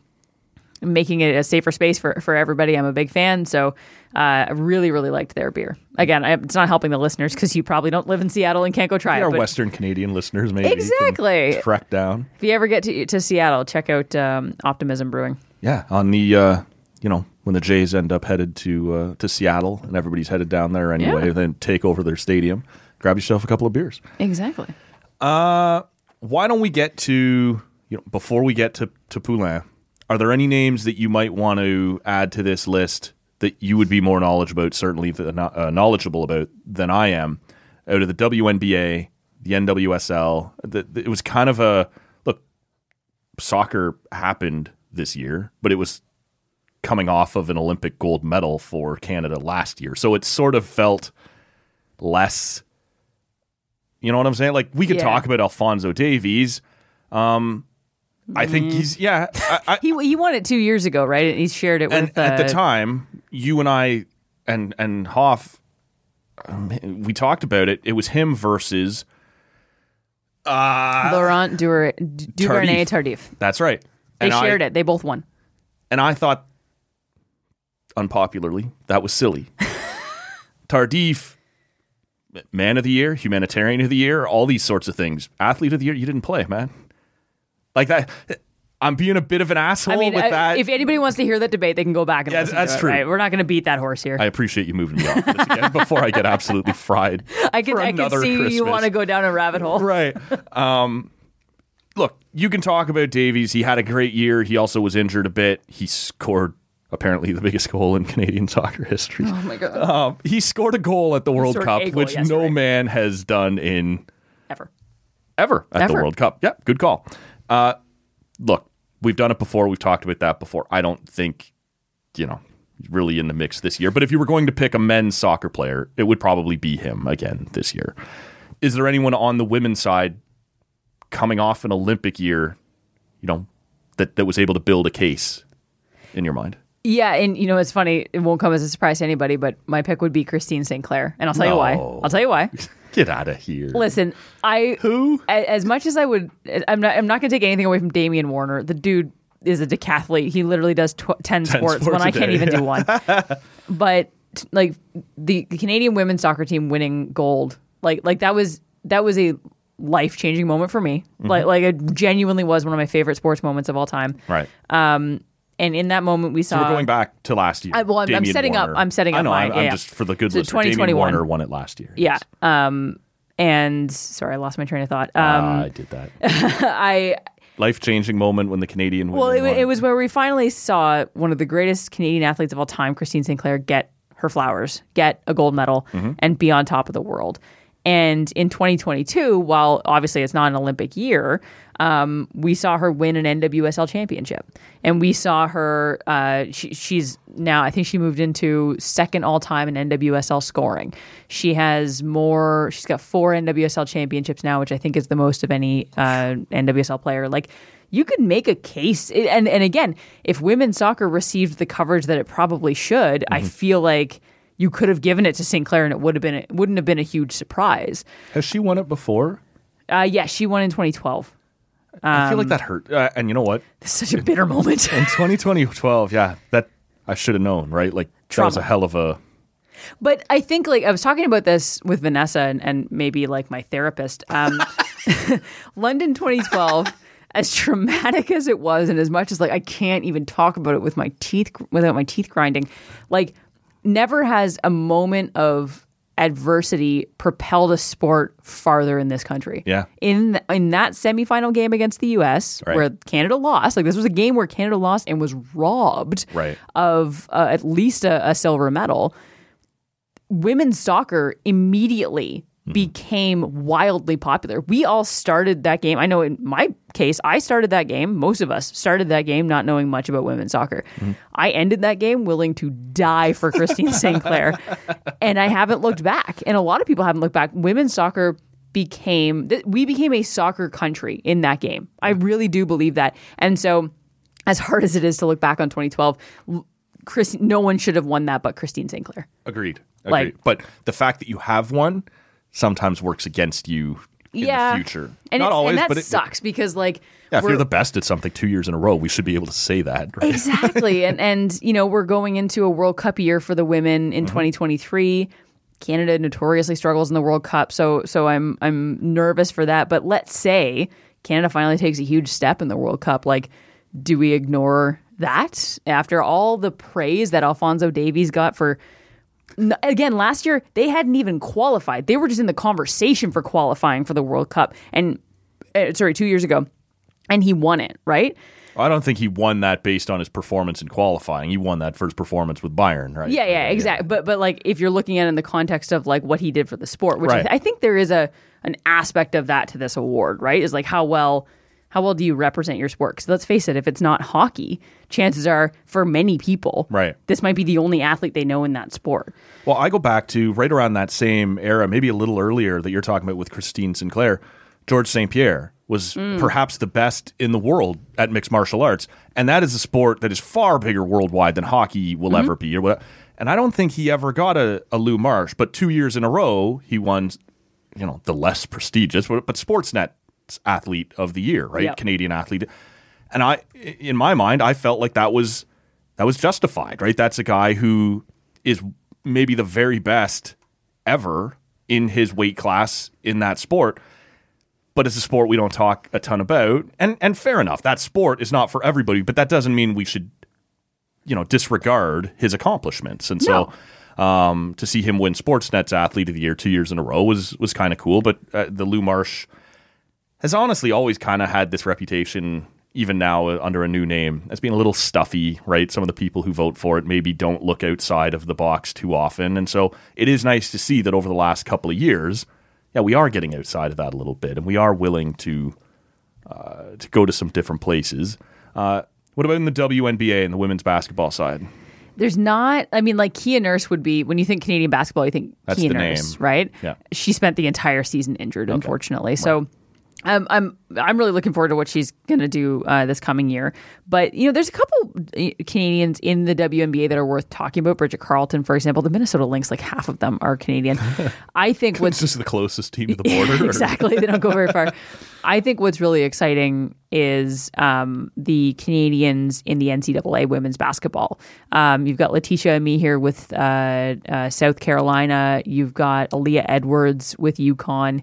making it a safer space for for everybody, I'm a big fan. So uh, I really really liked their beer. Again, I, it's not helping the listeners because you probably don't live in Seattle and can't go try it. Our Western Canadian listeners, maybe Exactly. trek down. if you ever get to to Seattle, check out um, Optimism Brewing. Yeah, on the uh, you know when the Jays end up headed to uh, to Seattle and everybody's headed down there anyway, Yeah. then take over their stadium. grab yourself a couple of beers. Exactly. Why don't we get to you know before we get to to Poulin? Are there any names that you might want to add to this list that you would be more knowledgeable about, certainly uh, knowledgeable about than I am, out of the WNBA, the NWSL? The, the- it was kind of a look. Soccer happened this year, but it was coming off of an Olympic gold medal for Canada last year, so it sort of felt less. You know what I'm saying? Like we could Yeah. talk about Alfonso Davies. Um, I Mm. think he's yeah. I, I, He he won it two years ago, right? And he shared it and with uh, at the time, you and I and and Hoff, um, we talked about it. It was him versus. Uh, Laurent Dur- Duvernay Tardif. that's right. They And I- shared it. They both won. and I thought, unpopularly, that was silly. Tardif, man of the year, humanitarian of the year, all these sorts of things. Athlete of the year, you didn't play, man. Like that. I'm being a bit of an asshole I mean, with I- that. if anybody wants to hear that debate, they can go back and Yeah, listen that's to it. true. Right? We're not going to beat that horse here. I appreciate you moving me off this again before I get absolutely fried. I can I can see you want to go down a rabbit hole. right. Um, look, you can talk about Davies. He had a great year. He also was injured a bit. He scored apparently the biggest goal in Canadian soccer history. Oh my god. Um, he scored a goal at the World Cup, which yes, no man has done in Ever. ever at the World Cup. Yeah, good call. Uh, look, we've done it before. We've talked about that before. I don't think, you know, really in the mix this year. But if you were going to pick a men's soccer player, it would probably be him again this year. Is there anyone on the women's side coming off an Olympic year, you know, that, that was able to build a case in your mind? Yeah, and you know it's funny. It won't come as a surprise to anybody, but my pick would be Christine Sinclair, and I'll tell you why. No. I'll tell you why. Get out of here. Listen, I Who? a- as much as I would, I'm not. I'm not going to take anything away from Damian Warner. The dude is a decathlete. He literally does tw- ten, sports, sports when I can't even do one. but like the, the Canadian women's soccer team winning gold, like like that was that was a life changing moment for me. Mm-hmm. Like like it genuinely was one of my favorite sports moments of all time. Right. And in that moment, we saw We're going back to last year. I- well, I'm- I'm Damian setting up- I'm setting I up know. my- I'm, yeah, I'm just for the good So listener. Damian 2021. Warner won it last year. yeah. Yes. Um, and sorry, I lost my train of thought. Um, Ah, I did that. I Life changing moment when the Canadian. Well, it, it was where we finally saw one of the greatest Canadian athletes of all time, Christine Sinclair, get her flowers, get a gold medal, Mm-hmm. and be on top of the world. And in 2022, while obviously it's not an Olympic year, um, we saw her win an NWSL championship, and we saw her. Uh, she, she's now, I think she moved into second all time in NWSL scoring. She has more. She's got four NWSL championships now, which I think is the most of any uh, NWSL player. Like you could make a case, and and again, if women's soccer received the coverage that it probably should, I feel like. You could have given it to Sinclair, and it would have been it wouldn't have been a huge surprise. Has she won it before? Uh, yeah, she won in 2012. I feel like Um, that hurt. Uh, and you know what? It's such a bitter moment. In 2012, yeah, that I should have known, right? Like that was a hell of a. But I think like I was talking about this with Vanessa and, and maybe like my therapist. Um, London 2012, as traumatic as it was, and as much as like I can't even talk about it with my teeth without my teeth grinding, like never has a moment of adversity propelled a sport farther in this country. Yeah. In in that semifinal game against the U.S. Right. where Canada lost, like this was a game where Canada lost and was robbed Right. of uh, at least a, a silver medal women's soccer immediately Mm-hmm. became wildly popular. We all started that game. I know in my case, I started that game. Most of us started that game not knowing much about women's soccer. Mm-hmm. I ended that game willing to die for Christine Sinclair. and I haven't looked back. And a lot of people haven't looked back. Women's soccer became we became a soccer country in that game. I really do believe that. And so as hard as it is to look back on 2012, Chris, no one should have won that but Christine Sinclair. Agreed. Agreed. Like- but the fact that you have one sometimes works against you in yeah. the future. And, Not always, and that but it, sucks because like yeah, if you're the best at something two years in a row, we should be able to say that. Right? exactly and and you know we're going into a World Cup year for the women Mm-hmm. in 2023. Canada notoriously struggles in the World Cup, so so I'm I'm nervous for that. But let's say Canada finally takes a huge step in the World Cup. Like, do we ignore that after all the praise that Alfonso Davies got for again, last year they hadn't even qualified. They were just in the conversation for qualifying for the World Cup. And uh, sorry, two years ago, and he won it. Right? I don't think he won that based on his performance in qualifying. He won that for his performance with Bayern, right? Yeah, yeah, exactly. But but like if you're looking at it in the context of like what he did for the sport, which Right. I, I think there is a an aspect of that to this award, right? Is like how well how well do you represent your sport? Because let's face it, if it's not hockey, chances are for many people, Right. this might be the only athlete they know in that sport. Well, I go back to right around that same era, maybe a little earlier that you're talking about with Christine Sinclair. George St. Pierre was mm. perhaps the best in the world at mixed martial arts. And that is a sport that is far bigger worldwide than hockey will mm-hmm. ever be. And I don't think he ever got a, a Lou Marsh, but two years in a row, he won, you know, the less prestigious, but, but Sportsnet athlete of the year, right? Yep. Canadian athlete. And I, in my mind, I felt like that was that was justified, right? That's a guy who is maybe the very best ever in his weight class in that sport. But it's a sport we don't talk a ton about. And and fair enough, that sport is not for everybody, but that doesn't mean we should you know disregard his accomplishments. And so um, to see him win Sportsnet's athlete of the year 2 years in a row was was kind of cool, but uh, the Lou Marsh has honestly always kind of had this reputation, even now uh, under a new name, as being a little stuffy, right? Some of the people who vote for it maybe don't look outside of the box too often. And so it is nice to see that over the last couple of years, yeah, we are getting outside of that a little bit and we are willing to uh, to go to some different places. Uh, what about in the WNBA and the women's basketball side? There's not. I mean, like Kia Nurse would be when you think Canadian basketball, you think That's Kia Nurse, name. right? Yeah. She spent the entire season injured, unfortunately. So. Um, I'm I'm really looking forward to what she's going to do uh, this coming year. But you know, there's a couple uh, Canadians in the WNBA that are worth talking about. Bridget Carleton, for example, the Minnesota Lynx, like half of them are Canadian. I think what's just the closest team to the border. exactly. They don't go very far. I think what's really exciting is um, the Canadians in the NCAA women's basketball. Um, you've got Laeticia Amihere with uh, uh, South Carolina. You've got Aaliyah Edwards with UConn.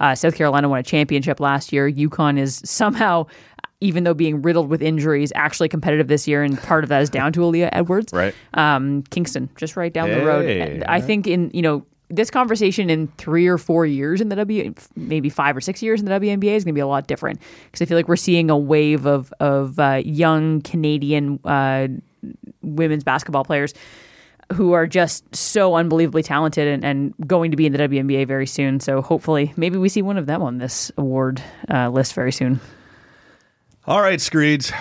Uh, South Carolina won a championship last year. UConn is somehow, even though being riddled with injuries, actually competitive this year, and part of that is down to Aaliyah Edwards Right. um, Kingston, just right down the road. And I think in you know this conversation in three or four years in the W, maybe five or six years in the WNBA is going to be a lot different because I feel like we're seeing a wave of of uh, young Canadian uh, women's basketball players who are just so unbelievably talented and, and going to be in the WNBA very soon. So hopefully, maybe we see one of them on this award uh, list very soon. All right, Screeds.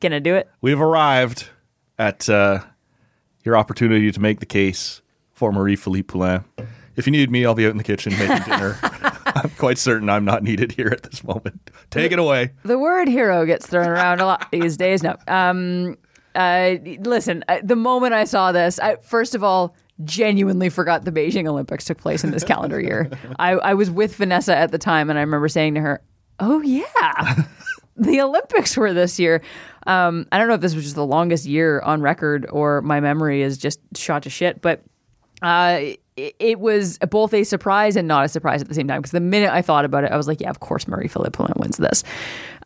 Gonna do it. We've arrived at uh, your opportunity to make the case for Marie Philip Poulin. If you need me, I'll be out in the kitchen making dinner. I'm quite certain I'm not needed here at this moment. Take it away. The word hero gets thrown around a lot these days. No. Um, uh, listen, uh, the moment I saw this, I, first of all, genuinely forgot the Beijing Olympics took place in this calendar year. I, I was with Vanessa at the time, and I remember saying to her, Oh, yeah. the Olympics were this year. Um, I don't know if this was just the longest year on record or my memory is just shot to shit, but uh, it, it was both a surprise and not a surprise at the same time. Because the minute I thought about it, I was like, yeah, of course, Marie Philip wins this.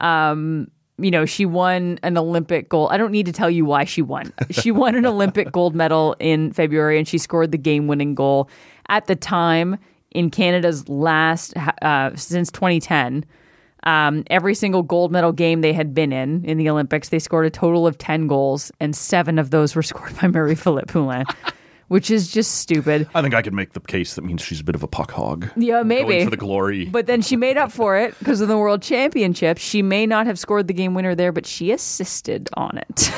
Um, you know, she won an Olympic gold. I don't need to tell you why she won. She won an Olympic gold medal in February and she scored the game winning goal at the time in Canada's last, uh, since 2010. Um, every single gold medal game they had been in in the Olympics, they scored a total of 10 goals, and seven of those were scored by Marie Philip Poulin, which is just stupid. I think I could make the case that means she's a bit of a puck hog. Yeah, maybe. Going for the glory. But then she made up for it because of the World Championship. She may not have scored the game winner there, but she assisted on it.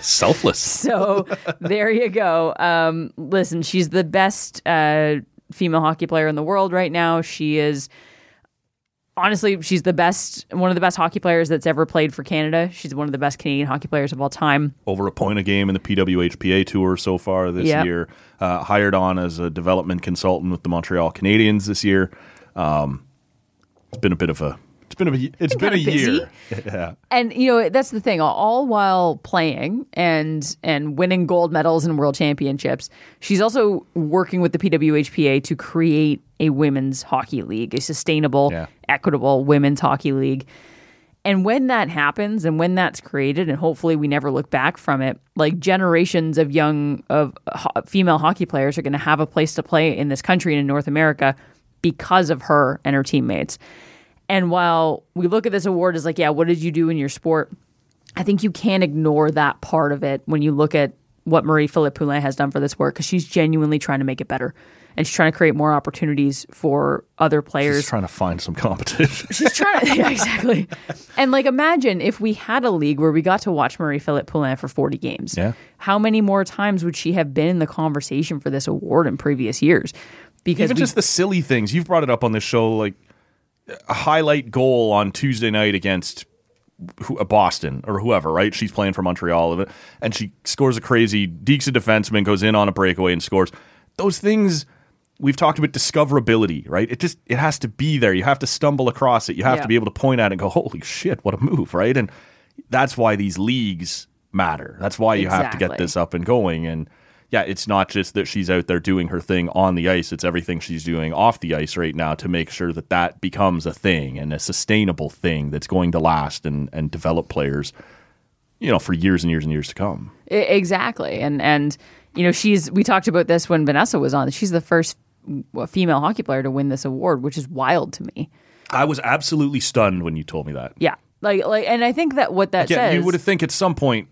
Selfless. so there you go. Um, listen, she's the best uh, female hockey player in the world right now. She is honestly, she's the best, one of the best hockey players that's ever played for Canada. She's one of the best Canadian hockey players of all time. Over a point a game in the PWHPA tour so far this Yep. year. Uh, hired on as a development consultant with the Montreal Canadiens this year. Um, it's been a bit of a. It's been a. It's been, a busy. year. yeah. and you know that's the thing all while playing and and winning gold medals in world championships she's also working with the pwhpa to create a women's hockey league a sustainable Yeah. equitable women's hockey league And when that happens and when that's created, and hopefully we never look back from it, like generations of young of ho- female hockey players are going to have a place to play in this country and in North America because of her and her teammates. And while we look at this award as like, yeah, what did you do in your sport? I think you can't ignore that part of it when you look at what Marie Philip Poulin has done for this work because she's genuinely trying to make it better. And she's trying to create more opportunities for other players. Just trying to find some competition. She's trying to, yeah, exactly. And like, imagine if we had a league where we got to watch Marie Philip Poulin for 40 games. Yeah. How many more times would she have been in the conversation for this award in previous years? Because Even we- just the silly things you've brought it up on this show, like a highlight goal on Tuesday night against who, uh, Boston or whoever, right? She's playing for Montreal, and she scores a crazy. Deeks a defenseman, goes in on a breakaway and scores. Those things we've talked about discoverability, right? It just it has to be there. You have to stumble across it. You have Yeah. to be able to point at it and go, "Holy shit, what a move!" Right? And that's why these leagues matter. That's why you have to get this up and going. And yeah, it's not just that she's out there doing her thing on the ice. It's everything she's doing off the ice right now to make sure that that becomes a thing and a sustainable thing that's going to last and and develop players, you know, for years and years and years to come. Exactly. And and you know, she's we talked about this when Vanessa was on. She's the first female hockey player to win this award, which is wild to me. I was absolutely stunned when you told me that. Yeah. Like like and I think that what that Yeah, says you would have think at some point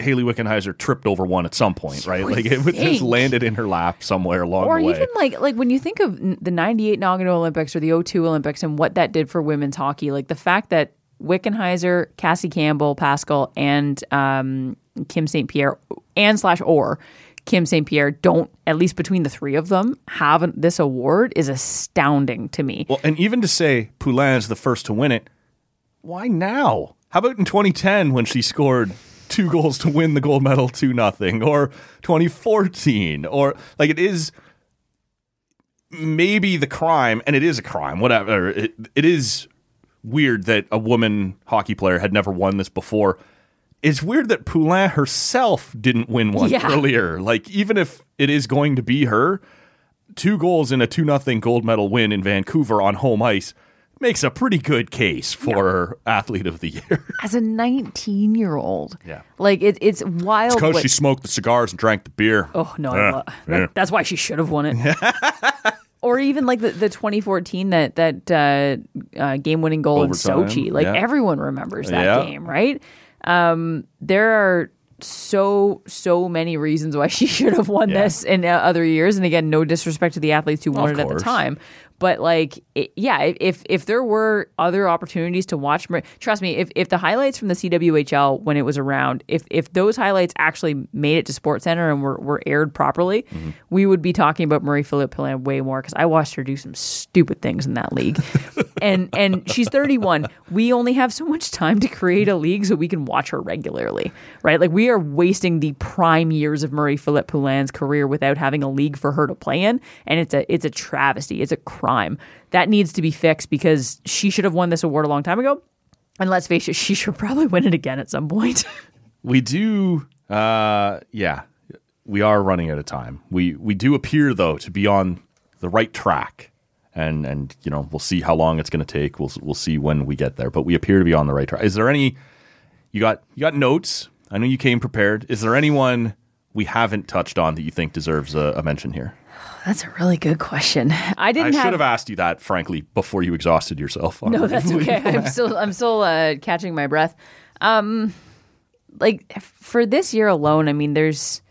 Hayley Wickenheiser tripped over one at some point, right? Like it would just landed in her lap somewhere along or the way. Or even like like when you think of the 98 Nagano Olympics or the 02 Olympics and what that did for women's hockey, like the fact that Wickenheiser, Cassie Campbell, Pascal, and um, Kim St. Pierre and slash or Kim St. Pierre don't, at least between the three of them, have this award is astounding to me. Well, and even to say Poulin is the first to win it, why now? How about in 2010 when she scored two goals to win the gold medal, two nothing, or 2014, or like it is maybe the crime, and it is a crime. Whatever it, it is weird that a woman hockey player had never won this before. It's weird that Poulin herself didn't win one Yeah. earlier. Like even if it is going to be her, two goals in a 2 nothing gold medal win in Vancouver on home ice makes a pretty good case for athlete of the year. As a 19 year old, Yeah. like it, it's wild. Because what- she smoked the cigars and drank the beer. Oh no, Yeah, I lo- yeah. that- that's why she should have won it. or even like the, the 2014 that that uh, uh, game winning goal Overtime, in Sochi. Like yeah. everyone remembers that Yeah. game, right? Um, there are so so many reasons why she should have won Yeah. this in uh, other years. And again, no disrespect to the athletes who won Of it at the time. But like, it, yeah, if if there were other opportunities to watch, trust me, if if the highlights from the CWHL when it was around, if if those highlights actually made it to Sports Center and were, were aired properly, Mm-hmm. we would be talking about Marie Philip Poulin way more because I watched her do some stupid things in that league, and and she's 31. We only have so much time to create a league so we can watch her regularly, right? Like we are wasting the prime years of Marie Philip Poulin's career without having a league for her to play in, and it's a it's a travesty. It's a crime that needs to be fixed because she should have won this award a long time ago. And let's face it, she should probably win it again at some point. We do, uh, yeah, we are running out of time. We we do appear though to be on the right track, and and you know we'll see how long it's going to take. We'll we'll see when we get there, but we appear to be on the right track. Is there any? You got you got notes? I know you came prepared. Is there anyone we haven't touched on that you think deserves a, a mention here? That's a really good question. I I didn't should have, should have asked you that, frankly, before you exhausted yourself. No, that's okay. I'm still I'm still uh, catching my breath. Um, like for this year alone, I mean, there's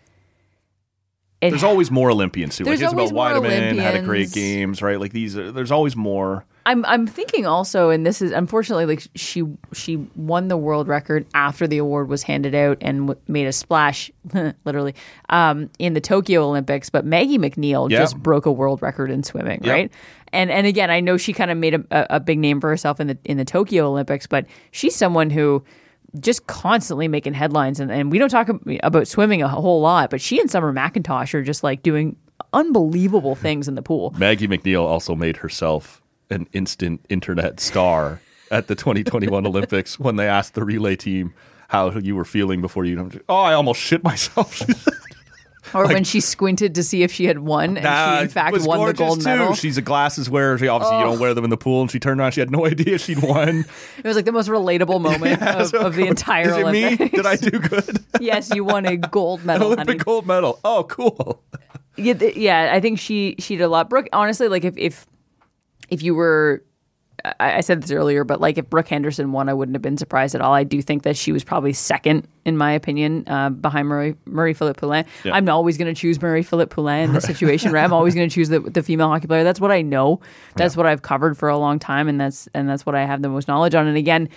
it, There's always more Olympians too. There's like Isabelle Weidemann had a great games, right? Like these, are, there's always more. I'm I'm thinking also, and this is unfortunately like she she won the world record after the award was handed out and w- made a splash, literally, um, in the Tokyo Olympics. But Maggie Mac Neil Yeah. just broke a world record in swimming, right? And and again, I know she kind of made a, a big name for herself in the in the Tokyo Olympics, but she's someone who just constantly making headlines and, and we don't talk about swimming a whole lot but she and summer mcintosh are just like doing unbelievable things in the pool Maggie Mac Neil also made herself an instant internet star at the 2021 Olympics when they asked the relay team how you were feeling before you. Oh, I almost shit myself. Or when she squinted to see if she had won, and Nah, she in fact won the gold too. medal. She's a glasses wearer. She obviously you don't wear them in the pool, and she turned around. She had no idea she'd won. It was like the most relatable moment of, So of the entire Is it me? Did I do good? yes, you won a gold medal, honey. Olympic gold medal. Oh, cool. Yeah, th- yeah, I think she she did a lot. Brooke, honestly, like if if if you were, I, I said this earlier, but like if Brooke Henderson won, I wouldn't have been surprised at all. I do think that she was probably second in my opinion uh, behind Murray Murray Philip Poulin. Yeah. I'm always going to choose Murray Philip Poulin in this situation. Right? I'm always going to choose the the female hockey player. That's what I know. That's what I've covered for a long time, and that's and that's what I have the most knowledge on. And again.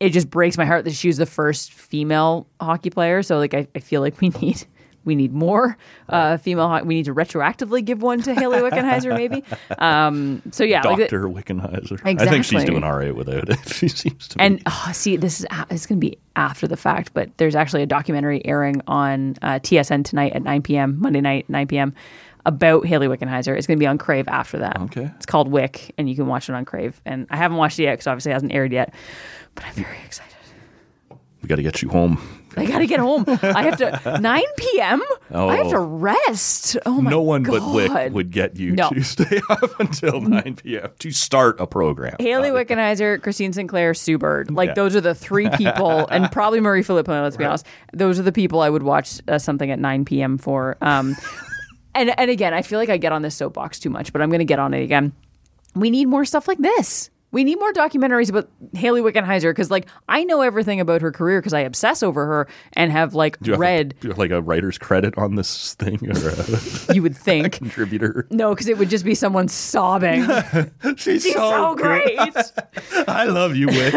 It just breaks my heart that she was the first female hockey player. So, like, I, I feel like we need we need more uh, female. We need to retroactively give one to Hayley Wickenheiser, maybe. Um, so yeah, like Doctor Wickenheiser. I think she's doing all right without it. She seems to. and be. oh, see, this is it's going to be after the fact, but there's actually a documentary airing on uh, TSN tonight at 9 p.m. Monday night 9 p.m. about Hayley Wickenheiser. It's going to be on Crave after that. Okay. it's called Wick, and you can watch it on Crave. And I haven't watched it yet because obviously it hasn't aired yet, but I'm very excited. we got to get you home. I got to get home. I have to 9 p.m. I have to Oh. rest. Oh my god. no one God. but Wick would get you No. to stay up until 9 p.m. to start a program. Hayley Uh, Wickenheiser, Christine Sinclair, Sue Bird. Like Yeah. those are the three people, and probably Marie Philip. Let's be honest, those are the people I would watch uh, something at 9 p.m. for. Um, and and again, I feel like I get on this soapbox too much, but I'm going to get on it again. We need more stuff like this. We need more documentaries about Hayley Wickenheiser because, like, I know everything about her career because I obsess over her and have like Do have read. Like, do you have like a writer's credit on this thing or a you would think contributor? no, because it would just be someone sobbing. She's She's so good. great. I love you, Wick.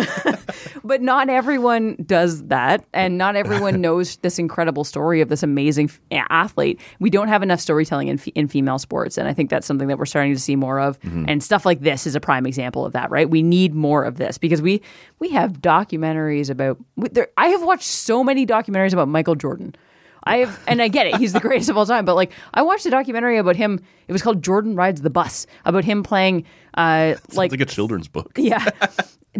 But not everyone does that, and not everyone knows this incredible story of this amazing athlete. We don't have enough storytelling in, f- in female sports, and I think that's something that we're starting to see more of. Mm-hmm. And stuff like this is a prime example of that, right? We need more of this because we we have documentaries about. we- There, I have watched so many documentaries about Michael Jordan. I have, and I get it. He's the greatest of all time. But like, I watched a documentary about him. It was called Jordan Rides the Bus. About him playing, uh, like, like a children's book. yeah,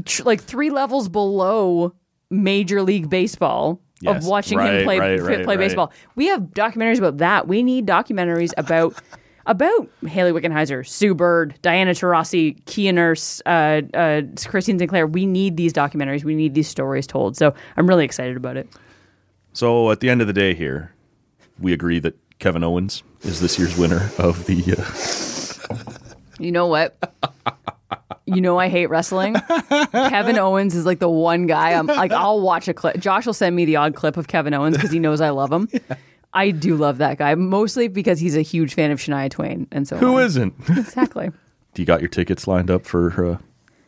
Tr- like three levels below Major League Baseball Yes, of watching right, him play right, play, right, play right. baseball. We have documentaries about that. We need documentaries about. About Hayley Wickenheiser, Sue Bird, Diana Taurasi, Kia Nurse, uh, uh, Christine Sinclair. We need these documentaries. We need these stories told. So I'm really excited about it. So at the end of the day, here we agree that Kevin Owens is this year's winner of the. Uh, You know what? you know I hate wrestling. Kevin Owens is like the one guy I'm like I'll watch a clip. Josh will send me the odd clip of Kevin Owens because he knows I love him. I do love that guy mostly because he's a huge fan of Shania Twain, and so who on. isn't? exactly? Do you got your tickets lined up for uh,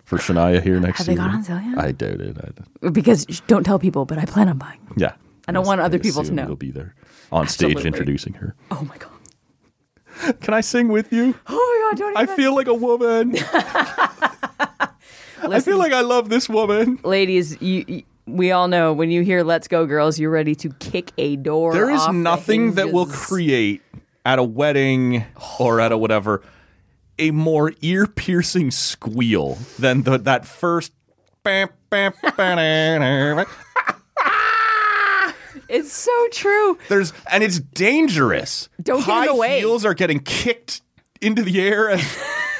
for Shania here next Have they year? gone on sale yet? I doubt it. I, Because don't tell people, but I plan on buying. yeah, I don't want other people to know. You'll be there on stage introducing her. Oh my god! Can I sing with you? Oh my god! Don't even. I feel like a woman. I feel like I love this woman. ladies, you, you- we all know when you hear "Let's Go, Girls," you're ready to kick a door. There is nothing that will create at a wedding or at a whatever a more ear piercing squeal than the, that first. bam, bam, ba-da-da. It's so true. There's and it's dangerous. Don't get in High the way. heels are getting kicked into the air as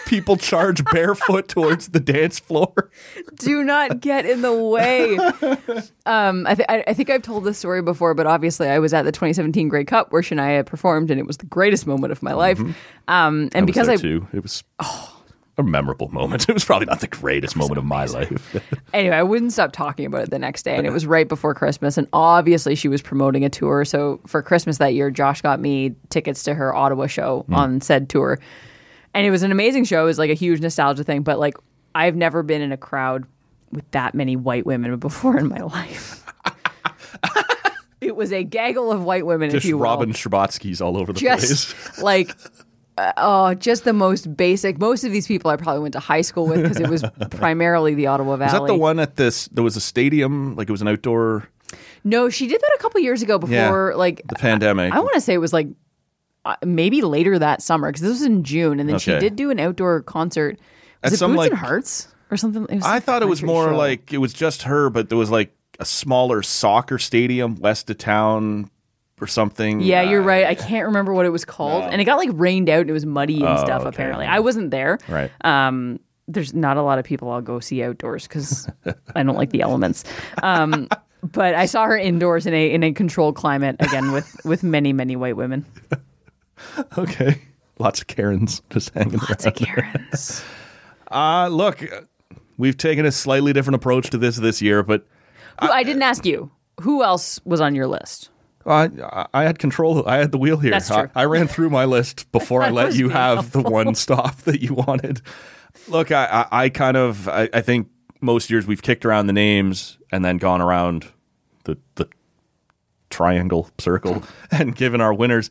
people charge barefoot towards the dance floor. do not get in the way. Um, I, th- I I think I've told this story before, but obviously I was at the 2017 Grey Cup where Shania performed, and it was the greatest moment of my life. Um, and because I I, was there too, it was a memorable moment. It was probably not the greatest moment of my life. anyway, I wouldn't stop talking about it the next day, and it was right before Christmas, and obviously she was promoting a tour. So for Christmas that year, Josh got me tickets to her Ottawa show on said tour, and it was an amazing show. It was like a huge nostalgia thing, but like I've never been in a crowd with that many white women before in my life. it was a gaggle of white women, if Just you will. Robin Scherbatsky's all over the just place. like uh, oh, just the most basic. Most of these people I probably went to high school with because it was primarily the Ottawa Valley. Is that the one at this? There was a stadium, like it was an outdoor. No, she did that a couple years ago before, Yeah, like The pandemic. I want to say it was like maybe later that summer because this was in June, and then she did do an outdoor concert. Was At it some, Boots and like- Hearts or something? I some thought it was more show. like it was just her, but there was like a smaller soccer stadium west of town or something. Yeah, you're Uh, right. I can't remember what it was called, and it got like rained out and it was muddy and Oh, stuff. okay. Apparently, I wasn't there. Right. Um, there's not a lot of people I'll go see outdoors because I don't like the elements. Um, but I saw her indoors in a in a controlled climate again with with many many white women. Okay. Lots of Karens just hanging Lots around. of Karens. Uh, look, we've taken a slightly different approach to this this year, but Who, I didn't ask you. Who else was on your list? I, I had control. I had the wheel here. That's true. I, I ran through my list before I let you have the one stop that you wanted. Look, I, I, I kind of, I, I think most years we've kicked around the names and then gone around the the triangle circle and given our winners.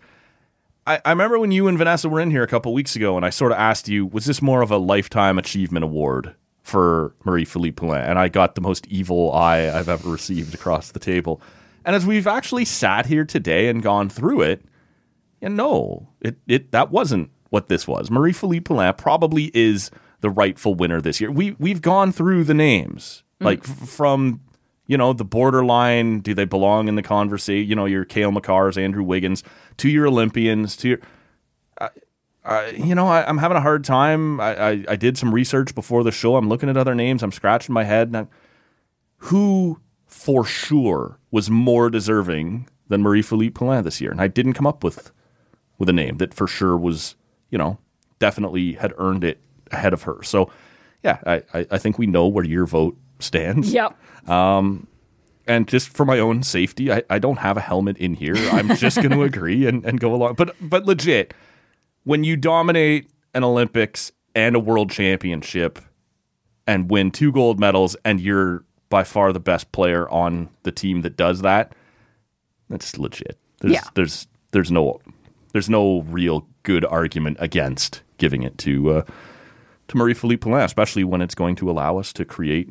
I, I remember when you and Vanessa were in here a couple weeks ago, and I sort of asked you, was this more of a lifetime achievement award for Marie Philip Poulin? And I got the most evil eye I've ever received across the table. And as we've actually sat here today and gone through it, yeah, no, it, it that wasn't what this was. Marie Philip Poulin probably is the rightful winner this year. We we've gone through the names mm. like f- from you know the borderline. Do they belong in the conversation? You know your Cale Makars, Andrew Wiggins, to your Olympians, to your. Uh, uh, you know, I, I'm having a hard time. I, I, I did some research before the show. I'm looking at other names. I'm scratching my head. I'm, who for sure was more deserving than Marie Philip Poulin this year? And I didn't come up with with a name that for sure was, you know, definitely had earned it ahead of her. So, yeah, I, I, I think we know where your vote stands. Yep. And just for my own safety, I, I don't have a helmet in here. I'm just going to agree and, and go along. But but legit, when you dominate an Olympics and a world championship and win two gold medals and you're by far the best player on the team that does that, that's legit. There's Yeah. there's there's no there's no real good argument against giving it to uh, to Marie Philip Poulin, especially when it's going to allow us to create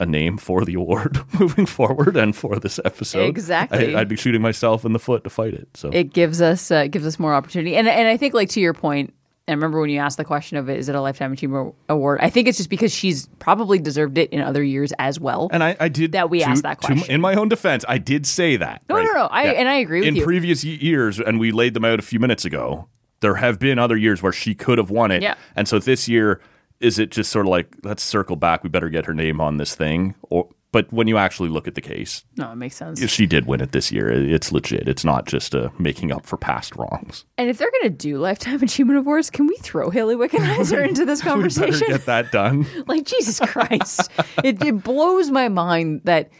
a name for the award moving forward and for this episode. Exactly. I, would be shooting myself in the foot to fight it. So it gives us uh, it gives us more opportunity. And and I think like to your point, I remember when you asked the question of it, is it a lifetime achievement award? I think it's just because she's probably deserved it in other years as well. And I, I did That we to- asked that to- question. in my own defense. I did say that. No, right? no, no. I- and I agree with in you. In previous years, and we laid them out a few minutes ago. There have been other years where she could have won it. Yeah. And so this year, is it just sort of like let's circle back? We better get her name on this thing. Or but when you actually look at the case, no, it makes sense. she did win it this year. It's legit. It's not just uh, making up for past wrongs. And if they're going to do lifetime achievement awards, can we throw Hayley Wickenheiser into this conversation? get that done. like Jesus Christ, it, it blows my mind that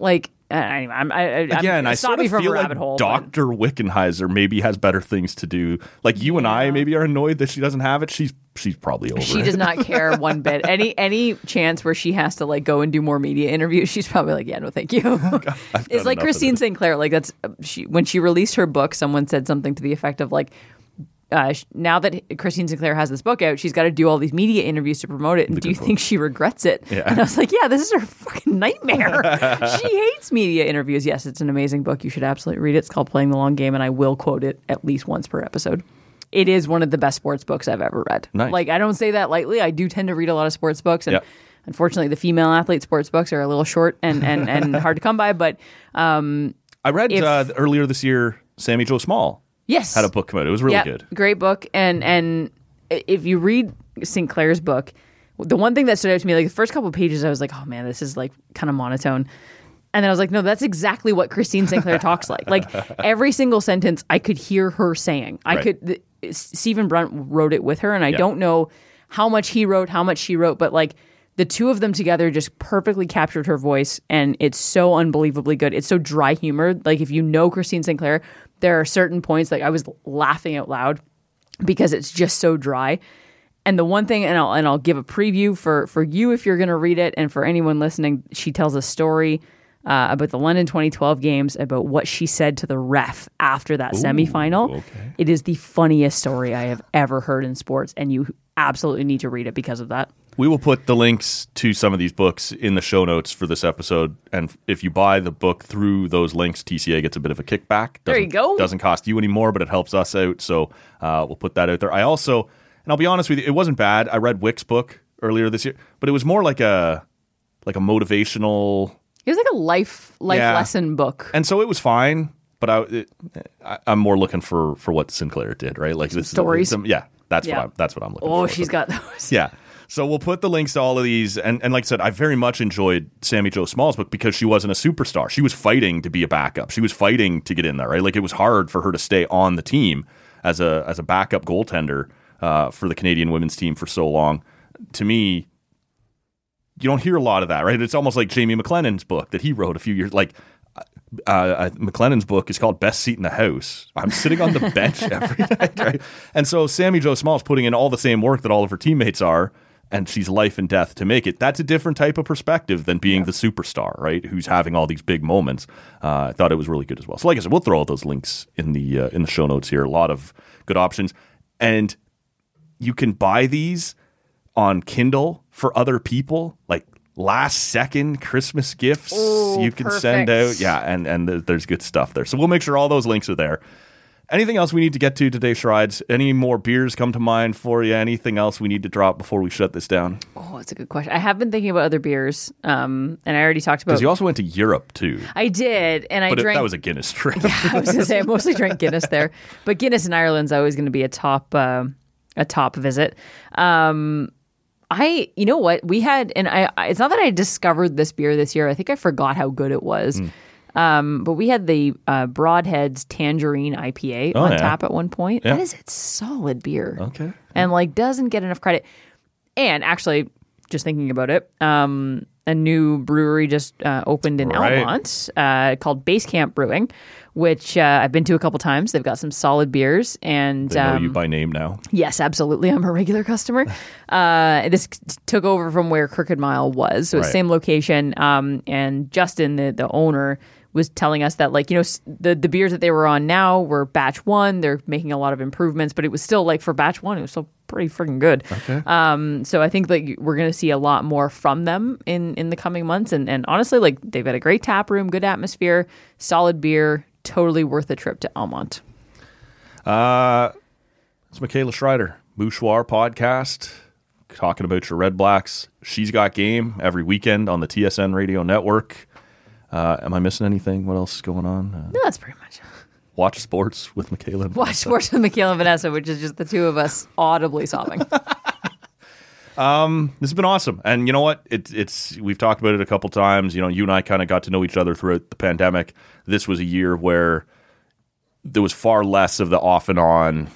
like uh, anyway, I'm, I, Again, I sort me of from feel like rabbit hole. but- Doctor Wickenheiser maybe has better things to do. Like you and I maybe are annoyed that she doesn't have it. She's she's probably over She it. does not care one bit. Any any chance where she has to like go and do more media interviews, she's probably like, yeah, no, thank you. it's like Christine. Sinclair. Like that's she when she released her book. Someone said something to the effect of like. Uh, now that Christine Sinclair has this book out, she's got to do all these media interviews to promote it. And do you think she regrets it? Yeah. And I was like, yeah, this is her fucking nightmare. she hates media interviews. Yes, it's an amazing book. You should absolutely read it. It's called Playing the Long Game, and I will quote it at least once per episode. It is one of the best sports books I've ever read. Nice. Like I don't say that lightly. I do tend to read a lot of sports books, and Yeah. unfortunately, the female athlete sports books are a little short and and, and hard to come by. But I read if- uh, earlier this year. Sami Jo Small yes, had a book come out. It was really yeah, good. Great book. And and if you read Sinclair's book, the one thing that stood out to me, like the first couple of pages, I was like, oh man, this is like kind of monotone. And then I was like, no, that's exactly what Christine Sinclair talks like. Like every single sentence, I could hear her saying. I Right. could. Stephen Brunt wrote it with her, and I Yeah. don't know how much he wrote, how much she wrote, but like the two of them together just perfectly captured her voice, and it's so unbelievably good. It's so dry humored. Like if you know Christine Sinclair, there are certain points like I was laughing out loud because it's just so dry. And the one thing, and I'll and I'll give a preview for for you if you're going to read it, and for anyone listening, she tells a story uh, about the London 2012 games, about what she said to the ref after that semifinal. It is the funniest story I have ever heard in sports, and you absolutely need to read it because of that. We will put the links to some of these books in the show notes for this episode. And if you buy the book through those links, TCA gets a bit of a kickback. There you Doesn't- go. Doesn't cost you anymore, but it helps us out. So uh, we'll put that out there. I also, and I'll be honest with you, it wasn't bad. I read Wick's book earlier this year, but it was more like a like a motivational It was like a life life Yeah. lesson book. And so it was fine, but I, it, I I'm more looking for for what Sinclair did, right? Like this stories. Is, some, yeah, that's Yeah. what I'm, that's what I'm looking for. Oh, for. she's So- got those. yeah. So we'll put the links to all of these, and, and like I said, I very much enjoyed Sami Jo Small's book because she wasn't a superstar. She was fighting to be a backup. She was fighting to get in there, right? Like it was hard for her to stay on the team as a as a backup goaltender uh, for the Canadian women's team for so long. To me, you don't hear a lot of that, right? It's almost like Jamie McLennan's book that he wrote a few years like. Uh, uh, McLennan's book is called Best Seat in the House. I'm sitting on the bench every night, right? And so Sami Jo Small's putting in all the same work that all of her teammates are, and she's life and death to make it. That's a different type of perspective than being the superstar, right? Who's having all these big moments. Uh, I thought it was really good as well. So, like I said, we'll throw all those links in the uh, in the show notes here. A lot of good options, and you can buy these on Kindle for other people, like last second Christmas gifts Ooh, you can send out. Yeah, and and th- there's good stuff there. So we'll make sure all those links are there. Anything else we need to get to today, Schreids? Any more beers come to mind for you? Anything else we need to drop before we shut this down? Oh, that's a good question. I have been thinking about other beers, um, and I already talked about. Because you also went to Europe too, I did, and I but it, drank. that was a Guinness trip. I was gonna say I mostly drank Guinness there, but Guinness in Ireland's always going to be a top uh, a top visit. Um, I, you know what, we had, and I, I- it's not that I discovered this beer this year. I think I forgot how good it was. Hmm. Um, but we had the uh, Broadheads Tangerine IPA Oh, on yeah. tap at one point. Yeah. That is a solid beer okay. and like doesn't get enough credit. And actually, just thinking about it, um, a new brewery just uh, opened in Right. Almonte uh, called Base Camp Brewing, which uh, I've been to a couple times. They've got some solid beers, and They know um, you by name now. yes, absolutely, I'm a regular customer. uh, this took over from where Crooked Mile was, so Right. same location. Um, and Justin, the the owner. Was telling us that like you know the the beers that they were on now were batch one. They're making a lot of improvements, but it was still like for batch one, it was still pretty freaking good. Um, so I think like we're gonna see a lot more from them in in the coming months. And and honestly, like they've got a great tap room, good atmosphere, solid beer, totally worth a trip to Almonte. Uh, it's Michaela Schreider, Mouchoir podcast, talking about your Redblacks. She's got game every weekend on the TSN radio network. Uh, am I missing anything? What else is going on? Uh, No, that's pretty much. it. Watch sports with Michaela. and Watch Vanessa. sports with Michaela and Vanessa, which is just the two of us audibly sobbing. This has been awesome, and you know what? It's it's we've talked about it a couple times. You know, you and I kind of got to know each other throughout the pandemic. This was a year where there was far less of the off and on,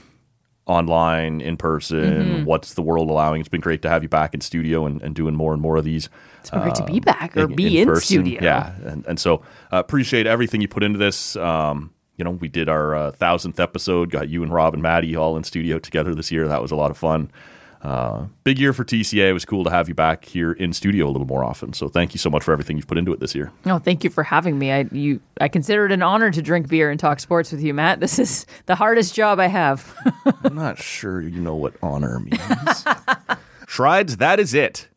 online, in person. What's the world allowing? It's been great to have you back in studio and, and doing more and more of these. It's been great to be back or in- be in in, studio. Yeah, and and so uh, appreciate everything you put into this. Um, you know, we did our uh, thousandth episode. Got you and Rob and Maddie all in studio together this year. That was a lot of fun. Uh, big year for TCA. It was cool to have you back here in studio a little more often. So thank you so much for everything you've put into it this year. Oh, thank you for having me. I you I consider it an honor to drink beer and talk sports with you, Matt. This is the hardest job I have. I'm not sure you know what honor means. Schreids, that is it.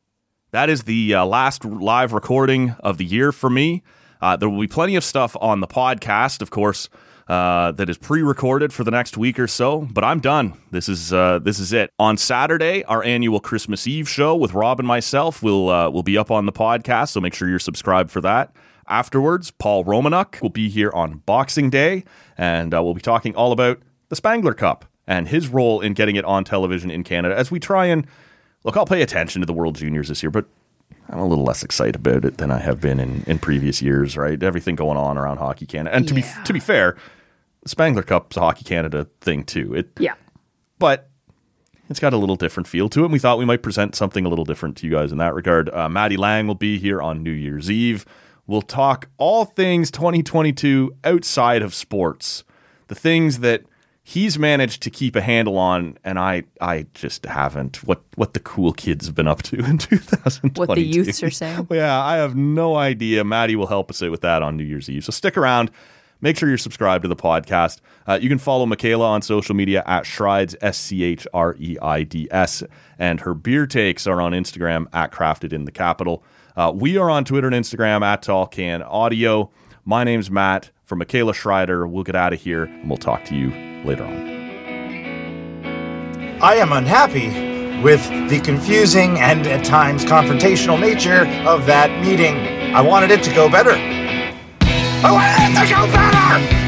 That is the uh, last live recording of the year for me. Uh, there will be plenty of stuff on the podcast, of course, uh, that is pre-recorded for the next week or so. But I'm done. This is uh, this is it. On Saturday, our annual Christmas Eve show with Rob and myself will uh, will be up on the podcast. So make sure you're subscribed for that. Afterwards, Paul Romanuk will be here on Boxing Day, and uh, we'll be talking all about the Spengler Cup and his role in getting it on television in Canada as we try and look. I'll pay attention to the World Juniors this year, but I'm a little less excited about it than I have been in, in previous years. Right, everything going on around Hockey Canada, and to Yeah. be to be fair, Spengler Cup's a Hockey Canada thing too. It, yeah. but it's got a little different feel to it. And we thought we might present something a little different to you guys in that regard. Uh, Maddie Lang will be here on New Year's Eve. We'll talk all things 2022 outside of sports, the things that he's managed to keep a handle on, and I, I just haven't. What what the cool kids have been up to in 2022? What the youths are saying. Yeah, I have no idea. Maddie will help us out with that on New Year's Eve. So stick around. Make sure you're subscribed to the podcast. Uh, you can follow Michaela on social media at Schreids, S C H R E I D S. And her beer takes are on Instagram at Crafted in the Capital. Uh, we are on Twitter and Instagram at Tall Can Audio. My name's Matt. For Michaela Schreider, we'll get out of here and we'll talk to you later on. I am unhappy with the confusing and at times confrontational nature of that meeting. I wanted it to go better. I wanted it to go better!